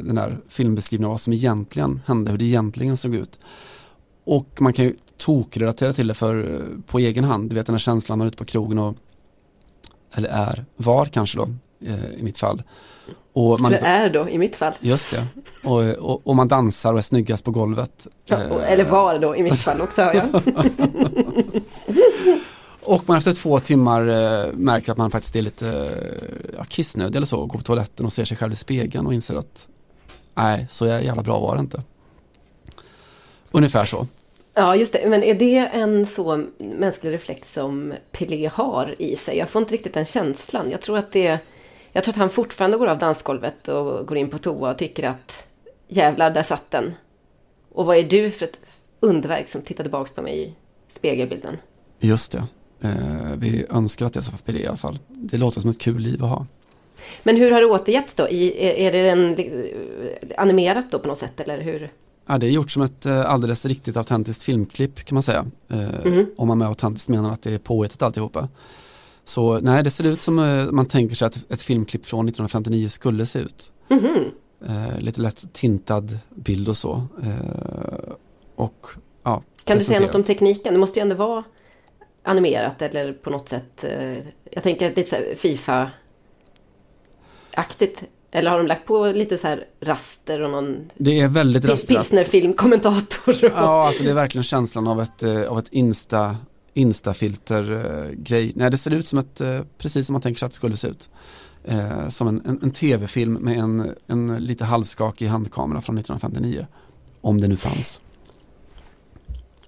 den här filmbeskrivningen av vad som egentligen hände, hur det egentligen såg ut. Och man kan ju tokrelatera till det för, eh, på egen hand, du vet den här känslan man är ute på krogen och eller är, var kanske då eh, i mitt fall. Och man, Eller är då, i mitt fall. Just det, och, och, och man dansar och är snyggast på golvet. Ja, och- Eller var då, i mitt fall också, hör jag. Och man efter två timmar eh, märker att man faktiskt är lite eh, ja, kissnödig eller så och går på toaletten och ser sig själv i spegeln och inser att nej, så jävla bra var det inte. Ungefär så. Ja, just det. Men är det en så mänsklig reflex som Pelé har i sig? Jag får inte riktigt den känslan. Jag tror att det... Jag tror att han fortfarande går av dansgolvet och går in på toa och tycker att jävlar, där satt den. Och vad är du för ett underverk som tittar tillbaka på mig i spegelbilden? Just det. Eh, vi önskar att det är så för i alla fall. Det låter som ett kul liv att ha. Men hur har det återgetts då? I, är, är det en, eh, animerat då på något sätt, eller hur? Ja, det är gjort som ett eh, alldeles riktigt autentiskt filmklipp kan man säga. Eh, Mhm. Om man med autentiskt menar att det är påhittat alltihopa. Så nej, det ser ut som eh, man tänker sig att ett filmklipp från 1959 skulle se ut. Mhm. Eh, lite lätt tintad bild och så. Eh, och ja, Kan du säga något om tekniken? Det måste ju ändå vara animerat eller på något sätt. eh, Jag tänker lite så Fifa-aktigt. Eller har de lagt på lite så här raster och någon Det är väldigt rastrat. pilsnerfilmkommentator? och- Ja, alltså det är verkligen känslan av ett, eh, av ett Insta, Instafilter-grej. Nej, det ser ut som ett, eh, precis som man tänker sig att det skulle se ut. Eh, som en, en, en tv-film med en, en lite halvskakig handkamera från 1959. Om det nu fanns.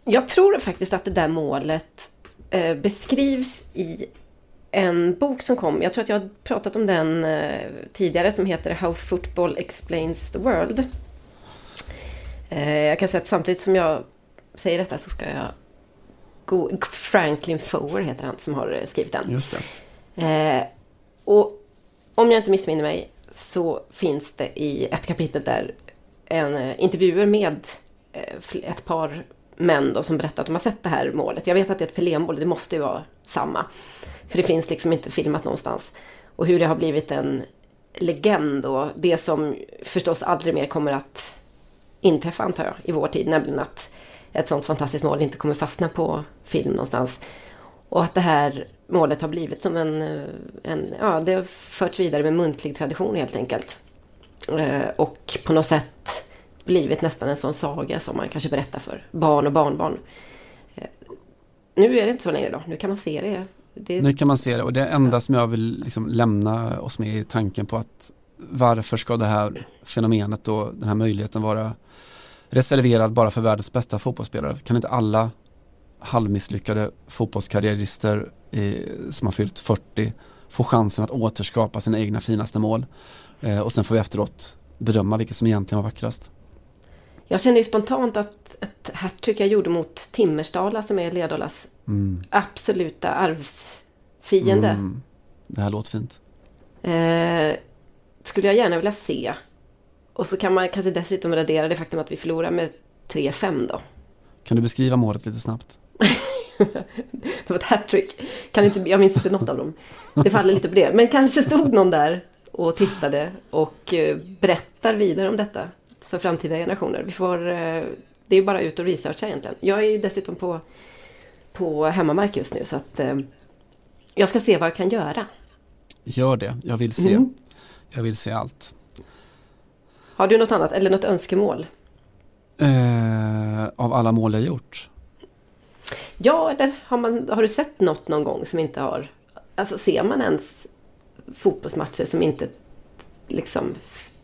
Jag tror faktiskt att det där målet eh, beskrivs i en bok som kom. Jag tror att jag har pratat om den eh, tidigare som heter How Football Explains the World. Eh, jag kan säga att samtidigt som jag säger detta så ska jag gå... Franklin Foer heter han som har eh, skrivit den. Just det. Eh, och om jag inte missminner mig så finns det i ett kapitel där en eh, intervjuer med eh, ett par män då, som berättar att de har sett det här målet. Jag vet att det är ett Pelé-mål, det måste ju vara samma. För det finns liksom inte filmat någonstans. Och hur det har blivit en legend och det som förstås aldrig mer kommer att inträffa antar jag i vår tid. Nämligen att ett sånt fantastiskt mål inte kommer fastna på film någonstans. Och att det här målet har blivit som en, eh, en ja det har förts vidare med muntlig tradition helt enkelt. Eh, Och på något sätt blivit nästan en sån saga som man kanske berättar för barn och barnbarn. Eh, Nu är det inte så längre då, nu kan man se det. det Nu kan man se det och det enda som jag vill liksom lämna oss med är tanken på att varför ska det här fenomenet och den här möjligheten vara reserverad bara för världens bästa fotbollsspelare? Kan inte alla halvmisslyckade fotbollskarriärister eh, som har fyllt 40 få chansen att återskapa sina egna finaste mål? Eh, och sen får vi efteråt bedöma vilket som egentligen var vackrast. Jag känner ju spontant att ett hattrick jag gjorde mot Timmersdala som är Ledolas Mm. absoluta arvsfiende. Mm. Det här låter fint. Eh, skulle jag gärna vilja se. Och så kan man kanske dessutom radera det faktum att vi förlorar med 3-5 då. Kan du beskriva målet lite snabbt? Det var ett hattrick. Kan inte, jag minns inte något av dem. Det faller lite på det. Men kanske stod någon där och tittade och eh, berättar vidare om detta för framtida generationer. Vi får, eh, det är bara ut och researcha egentligen. Jag är ju dessutom på, på hemmamark just nu så att eh, jag ska se vad jag kan göra. Gör det, jag vill se. Mm. Jag vill se allt. Har du något annat eller något önskemål? Eh, av alla mål jag gjort. Ja, eller har, man, har du sett något någon gång som inte har... Alltså ser man ens fotbollsmatcher som inte liksom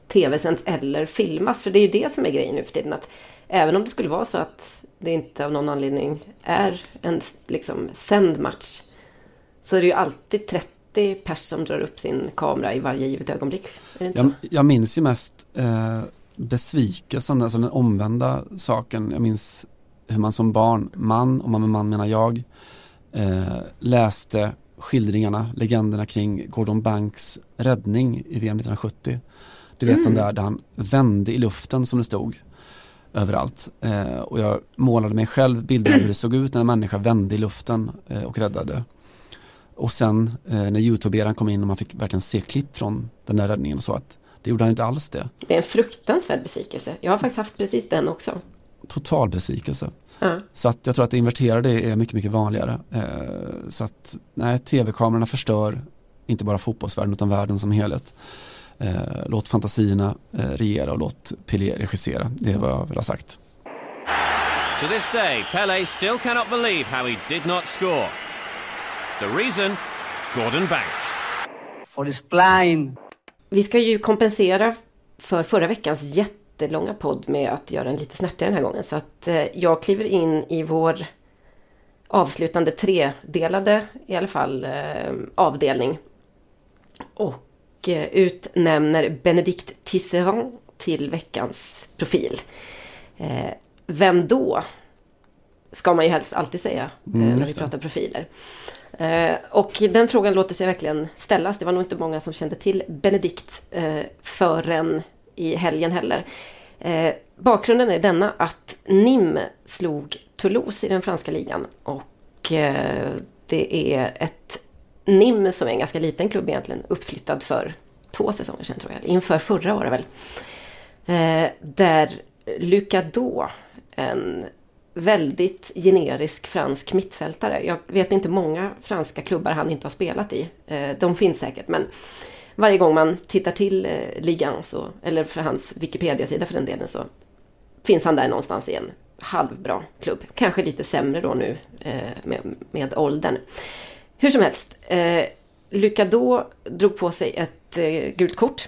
tv-sänds eller filmas? För det är ju det som är grejen nu för tiden. Att även om det skulle vara så att det inte av någon anledning är en liksom sänd match så är det ju alltid 30 pers som drar upp sin kamera i varje givet ögonblick. Jag, jag minns ju mest eh, besvikelsen, alltså den omvända saken. Jag minns hur man som barn, man, och man med man menar jag, eh, läste skildringarna, legenderna kring Gordon Banks räddning i VM 1970. Du vet Mm. den där där han vände i luften som det stod överallt. Eh, och jag målade mig själv bilder av hur det såg ut när en människa vände i luften eh, och räddade. Och sen eh, när Youtube-eran kom in och man fick verkligen se klipp från den där räddningen och så att det gjorde han inte alls det. Det är en fruktansvärd besvikelse. Jag har faktiskt haft precis den också. Total besvikelse. Ja. Så att jag tror att det inverterade är mycket, mycket vanligare. Eh, så att nej, tv-kamerorna förstör inte bara fotbollsvärlden utan världen som helhet. Eh, låt fantasierna eh, regera och låt Pelé regissera. Det är vad jag vill ha sagt. To this day, Pele still cannot believe how he did not score. The reason? Gordon Banks. For his blind. Vi ska ju kompensera för förra veckans jättelånga podd med att göra en lite snärtigare den här gången. Så att eh, jag kliver in i vår avslutande tredelade, i alla fall, eh, avdelning. Och eh, utnämner Benedict Tisserand till veckans profil. Vem då? Ska man ju helst alltid säga eh, Mm, när vi pratar profiler. Eh, och den frågan låter sig verkligen ställas. Det var nog inte många som kände till Benedikt eh, förrän i helgen heller. Bakgrunden är denna att NIM slog Toulouse i den franska ligan. Och det är ett NIM som är en ganska liten klubb egentligen, uppflyttad för två säsonger sedan tror jag, inför förra året väl. Där Lucado en väldigt generisk fransk mittfältare. Jag vet inte många franska klubbar han inte har spelat i. Eh, de finns säkert men varje gång man tittar till eh, ligan, så, eller för hans Wikipedia-sida för den delen, så finns han där någonstans i en halvbra klubb. Kanske lite sämre då nu eh, med, med åldern. Hur som helst, Lucado drog på sig ett gult kort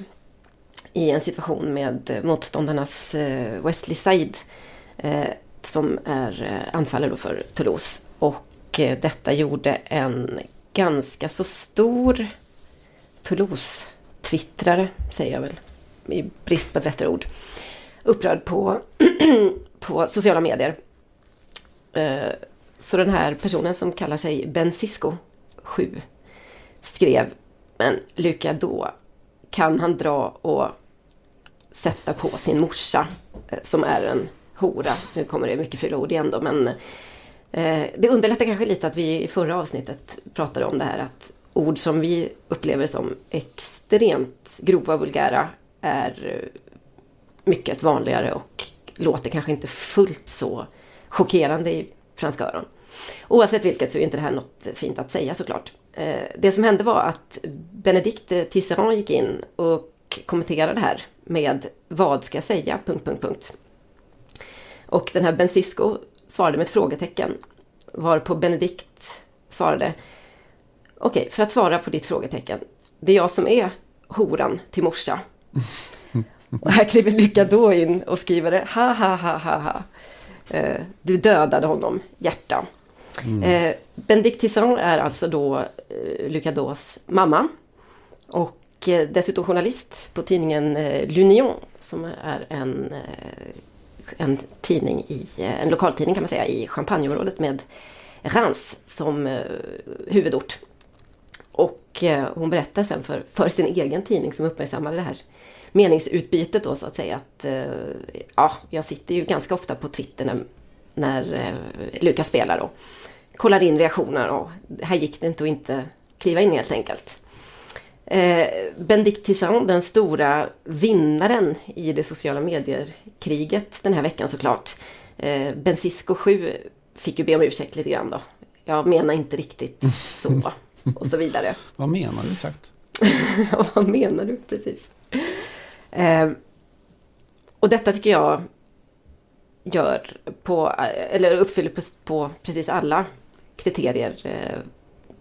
i en situation med motståndarnas Wesley Said som är eh, anfallare för Toulouse. Och eh, detta gjorde en ganska så stor Toulouse-twittrare, säger jag väl, i brist på ett bättre ord, upprörd på, på sociala medier. Eh, så den här personen som kallar sig Bencisco 7 skrev, men Luka då kan han dra och sätta på sin morsa som är en hora. Nu kommer det mycket fula ord igen då, men eh, det underlättar kanske lite att vi i förra avsnittet pratade om det här att ord som vi upplever som extremt grova och vulgära är eh, mycket vanligare och låter kanske inte fullt så chockerande i franska öron. Oavsett vilket så är inte det här något fint att säga såklart. Eh, det som hände var att Benedikt Tisserand gick in och kommenterade det här med vad ska jag säga? Punkt, punkt, punkt. Och den här Bencisco svarade med ett frågetecken. Varpå Benedikt svarade Okej, okay, för att svara på ditt frågetecken. Det är jag som är horan till morsa. och här kliver Lycka då in och skriver ha ha ha ha ha. Eh, du dödade honom, hjärta. Mm. Eh, Tisserand är alltså då eh, mamma. Och eh, dessutom journalist på tidningen eh, L'Union som är en, en tidning i, en lokaltidning kan man säga i Champagneområdet med Reims som eh, huvudort. Och eh, hon berättar sen för, för sin egen tidning som uppmärksammade det här meningsutbytet då så att säga att eh, ja, jag sitter ju ganska ofta på Twitter när, när Lukas spelar då kollar in reaktioner och här gick det inte att inte kliva in helt enkelt. Eh, Benedict Tissan, den stora vinnaren i det sociala medier-kriget den här veckan såklart. Eh, Bencisco 7 fick ju be om ursäkt lite grann då. Jag menar inte riktigt så och så vidare. Vad menar du exakt? Vad menar du precis? Eh, och detta tycker jag gör på, eller uppfyller på, på precis alla kriterier eh,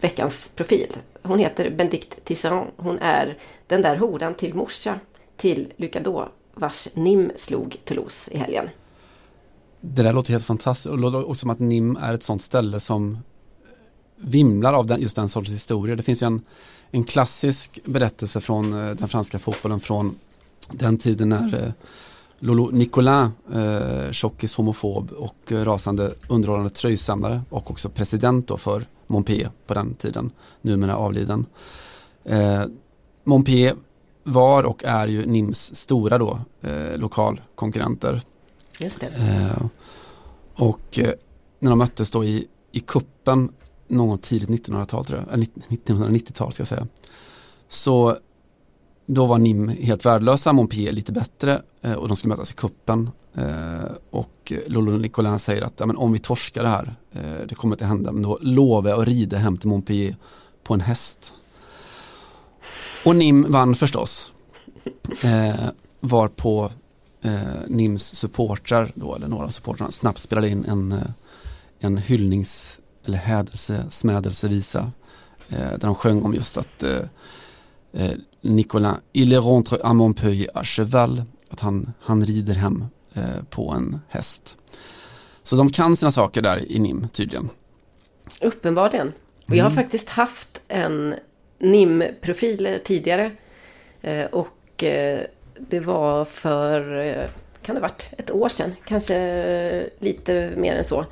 veckans profil. Hon heter Benedict Tisserand. Hon är den där horan till morsa till Lucadot vars NIM slog Toulouse i helgen. Det där låter helt fantastiskt och låter också som att NIM är ett sånt ställe som vimlar av den, just den sortens historia. Det finns ju en, en klassisk berättelse från eh, den franska fotbollen från den tiden när eh, Lolo Nicolin, eh, tjockis, homofob och eh, rasande underhållande tröjsamlare och också president då för Montpellier på den tiden, numera avliden. Eh, Montpellier var och är ju NIMs stora då, eh, lokalkonkurrenter. Just det. Eh, och eh, när de möttes då i, i kuppen någon tidigt 1900-tal tror jag, 1990-tal ska jag säga. Så då var NIM helt värdelösa, Montpellier lite bättre eh, och de skulle mötas i kuppen eh, och Lolo Nicolin säger att ja, men om vi torskar det här, eh, det kommer inte hända, men då lovar jag att rida hem till Montpellier på en häst. Och NIM vann förstås. Eh, var på eh, NIMs supportrar då, eller några av supportrarna, snabbt spelade in en, en hyllnings eller hädelse, smädelsevisa eh, där de sjöng om just att eh, Nicolas, il rentre à Montpellier à cheval, att han, han rider hem eh, på en häst. Så de kan sina saker där i NIM tydligen. Uppenbarligen. Och jag har mm. faktiskt haft en NIM-profil tidigare. Eh, och eh, det var för, eh, kan det varit, ett år sedan. Kanske lite mer än så.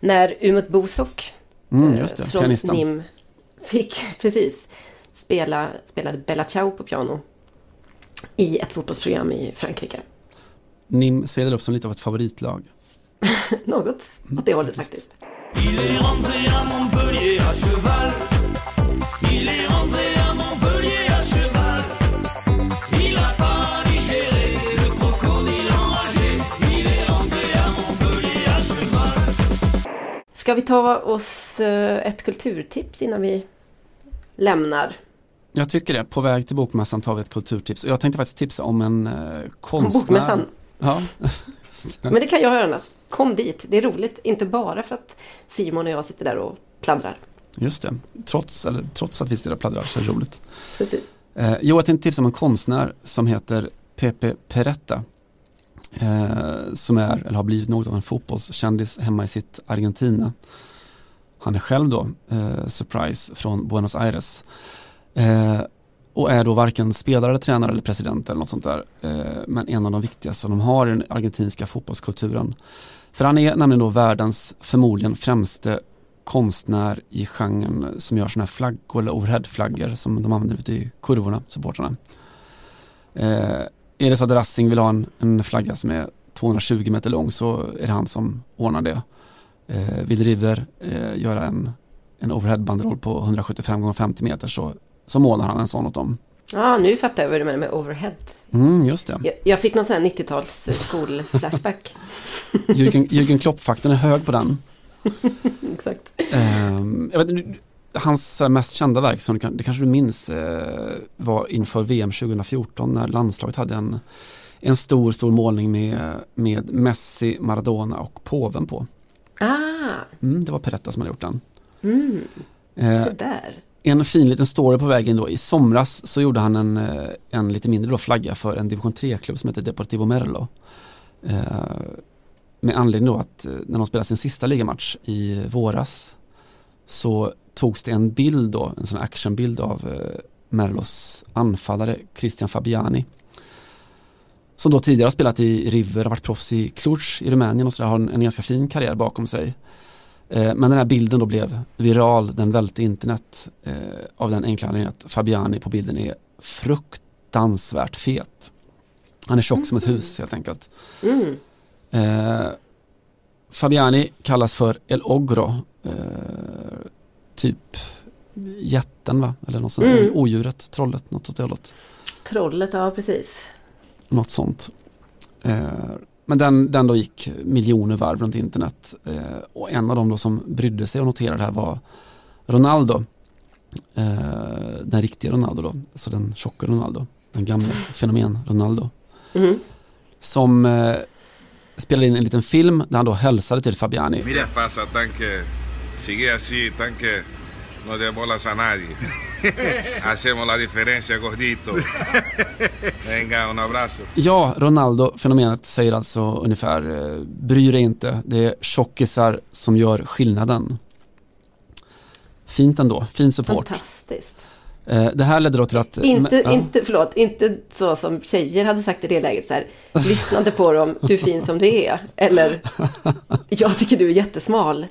När Umut Bosok mm, eh, från. NIM fick, precis, spela, spelade Bella Ciao på piano i ett fotbollsprogram i Frankrike. NIM ser det upp som lite av ett favoritlag. Något åt det hållet faktiskt. Ska vi ta oss eh, ett kulturtips innan vi lämnar? Jag tycker det. På väg till Bokmässan tar vi ett kulturtips. Och jag tänkte faktiskt tipsa om en eh, konstnär. Bokmässan? Ja. Men det kan jag göra annars. Kom dit, det är roligt. Inte bara för att Simon och jag sitter där och pladdrar. Just det. Trots, eller, trots att vi sitter och pladdrar så är det roligt. Precis. Eh, jo, jag tänkte tipsa om en konstnär som heter Pepe Peretta. Eh, som är, eller har blivit något av en fotbollskändis hemma i sitt Argentina. Han är själv då, eh, surprise, från Buenos Aires. Eh, och är då varken spelare, tränare eller president eller något sånt där. Eh, men en av de viktigaste de har i den argentinska fotbollskulturen. För han är nämligen då världens förmodligen främste konstnär i genren som gör sådana här flaggor eller overheadflaggor som de använder ute i kurvorna, supportrarna. Eh, är det så att Rassing vill ha en, en flagga som är 220 meter lång så är det han som ordnar det. Eh, vill River eh, göra en, en overheadbanderoll på 175 gånger 50 meter så, så målar han en sån åt dem. Ja, nu fattar jag vad du menar med overhead. Mm, just det. Jag, jag fick någon sån här 90-tals skolflashback. Jürgen, Jürgen Klopp-faktorn är hög på den. Exakt. Ehm, jag vet, hans eh, mest kända verk, som det kanske du minns, eh, var inför VM 2014 när landslaget hade en, en stor, stor målning med, med Messi, Maradona och påven på. Ah, Mm, det var Peretta som hade gjort den. mm. Eh, sådär en fin liten story på vägen då. I somras så gjorde han en, eh, en lite mindre då flagga för en division 3-klubb som heter Deportivo Merlo. Eh, med anledning då att eh, när de spelade sin sista ligamatch i våras så togs det en bild då, en sån actionbild av eh, Merlos anfallare Christian Fabiani. Som då tidigare har spelat i River, har varit proffs i Cluj i Rumänien och så där, har en, en ganska fin karriär bakom sig. Eh, men den här bilden då blev viral, den välte internet eh, av den enkla anledningen att Fabiani på bilden är fruktansvärt fet. Han är tjock som ett hus helt enkelt. Mm. Eh, Fabiani kallas för El Ogro, eh, typ jätten va? Eller något sånt, Mm. odjuret, trollet, något åt det hållet. Trollet, ja precis. Något sånt. Eh, men den, den då gick miljoner varv runt internet. Eh, och en av dem då som brydde sig och noterade det här var Ronaldo. Eh, den riktiga Ronaldo då, alltså den tjocka Ronaldo. Den gamla fenomen Ronaldo. Mhm. Som eh, spelade in en liten film där han då hälsade till Fabiani. Mira, pasa tan que sigue así, tan que no de bolas a nadie. Hacemos la diferencia, gordito. Venga, un abrazo. Ja, Ronaldo-fenomenet säger alltså ungefär eh, bry dig inte, det är tjockisar som gör skillnaden. Fint ändå, fin support. Fantastiskt. Eh, det här ledde då till att... Inte, ja. inte, förlåt, inte så som tjejer hade sagt i det läget så här. Lyssnade på dem, du är fin som du är. Eller, jag tycker du är jättesmal.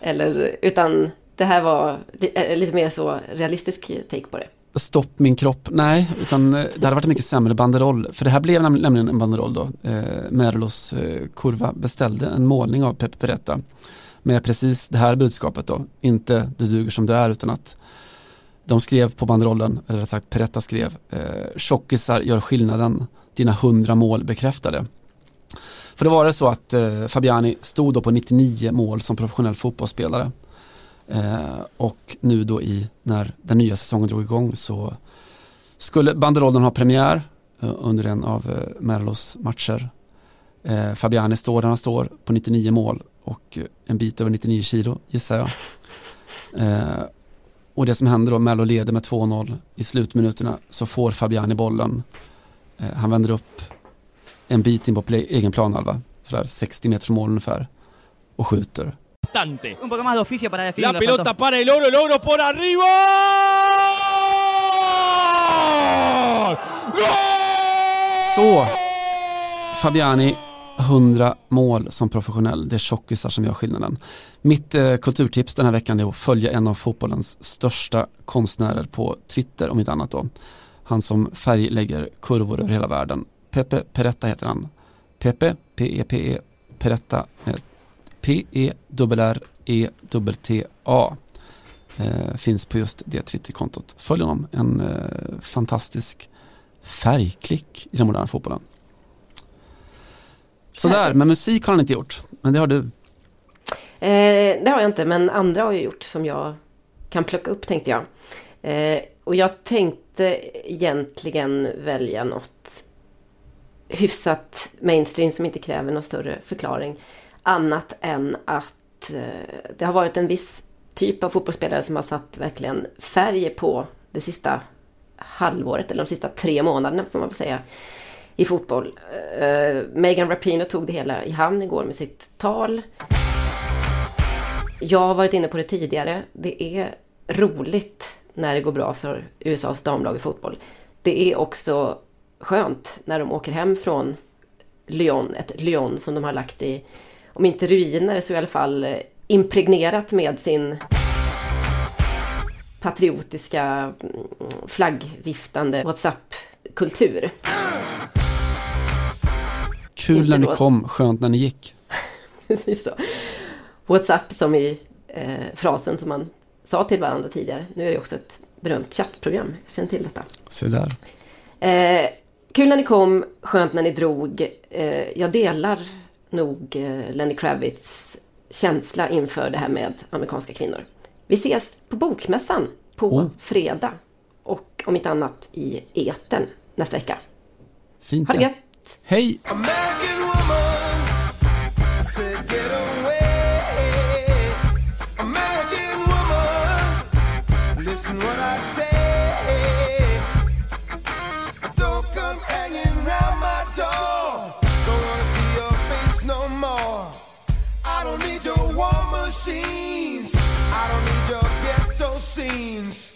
Eller, utan det här var eh, lite mer så realistisk take på det. Stopp min kropp, nej, utan eh, det hade varit en mycket sämre banderoll. För det här blev nämligen en banderoll då. Eh, Merlos eh, kurva beställde en målning av Pepe Peretta. Med precis det här budskapet då. Inte du duger som du är utan att de skrev på banderollen, eller rätt sagt Peretta skrev, eh, tjockisar gör skillnaden, dina hundra mål bekräftade. För då var det så att eh, Fabiani stod då på 99 mål som professionell fotbollsspelare. Eh, och nu då i, när den nya säsongen drog igång så skulle banderollen ha premiär eh, under en av eh, Merlos matcher. Eh, Fabiani står där han står på 99 mål och eh, en bit över 99 kilo gissar jag. Eh, och det som händer då, Merlo leder med 2-0 i slutminuterna så får Fabiani bollen. Eh, han vänder upp en bit in på play, egen planhalva, sådär 60 meter från mål ungefär och skjuter bastante. Un poco más de oficio para definir. La pelota faltó. para el oro, el oro por arriba. Så, Fabiani, 100 mål som professionell. Det är tjockisar som gör skillnaden. Mitt eh, kulturtips den här veckan är att följa en av fotbollens största konstnärer på Twitter, om inte annat då. Han som färglägger kurvor över hela världen. Pepe Peretta heter han. Pepe, P-E-P-E, Peretta, eh, P-E-R-R-E-T-T-A. Eh, finns på just det Twitterkontot. Följ honom, en eh, fantastisk färgklick i den moderna fotbollen. Sådär, men musik har han inte gjort. Men det har du. Eh, det har jag inte, men andra har ju gjort som jag kan plocka upp tänkte jag. Eh, och jag tänkte egentligen välja något hyfsat mainstream som inte kräver någon större förklaring. Annat än att eh, det har varit en viss typ av fotbollsspelare som har satt verkligen färg på det sista halvåret, eller de sista tre månaderna får man väl säga, i fotboll. Eh, Megan Rapinoe tog det hela i hamn igår med sitt tal. Jag har varit inne på det tidigare. Det är roligt när det går bra för USAs damlag i fotboll. Det är också skönt när de åker hem från Lyon, ett Lyon som de har lagt i, om inte ruiner så i alla fall eh, impregnerat med sin patriotiska mm, flaggviftande WhatsApp-kultur. Kul när ni kom, skönt när ni gick. Precis så. WhatsApp som i eh, frasen som man sa till varandra tidigare. Nu är det också ett berömt chattprogram. Jag känner till detta. Se där. Eh, kul när ni kom, skönt när ni drog. Eh, jag delar nog eh, Lenny Kravitz känsla inför det här med amerikanska kvinnor. Vi ses på Bokmässan på Oh. fredag. Och om inte annat i eten nästa vecka. Fint Ha det det. gött! Hej! Scenes.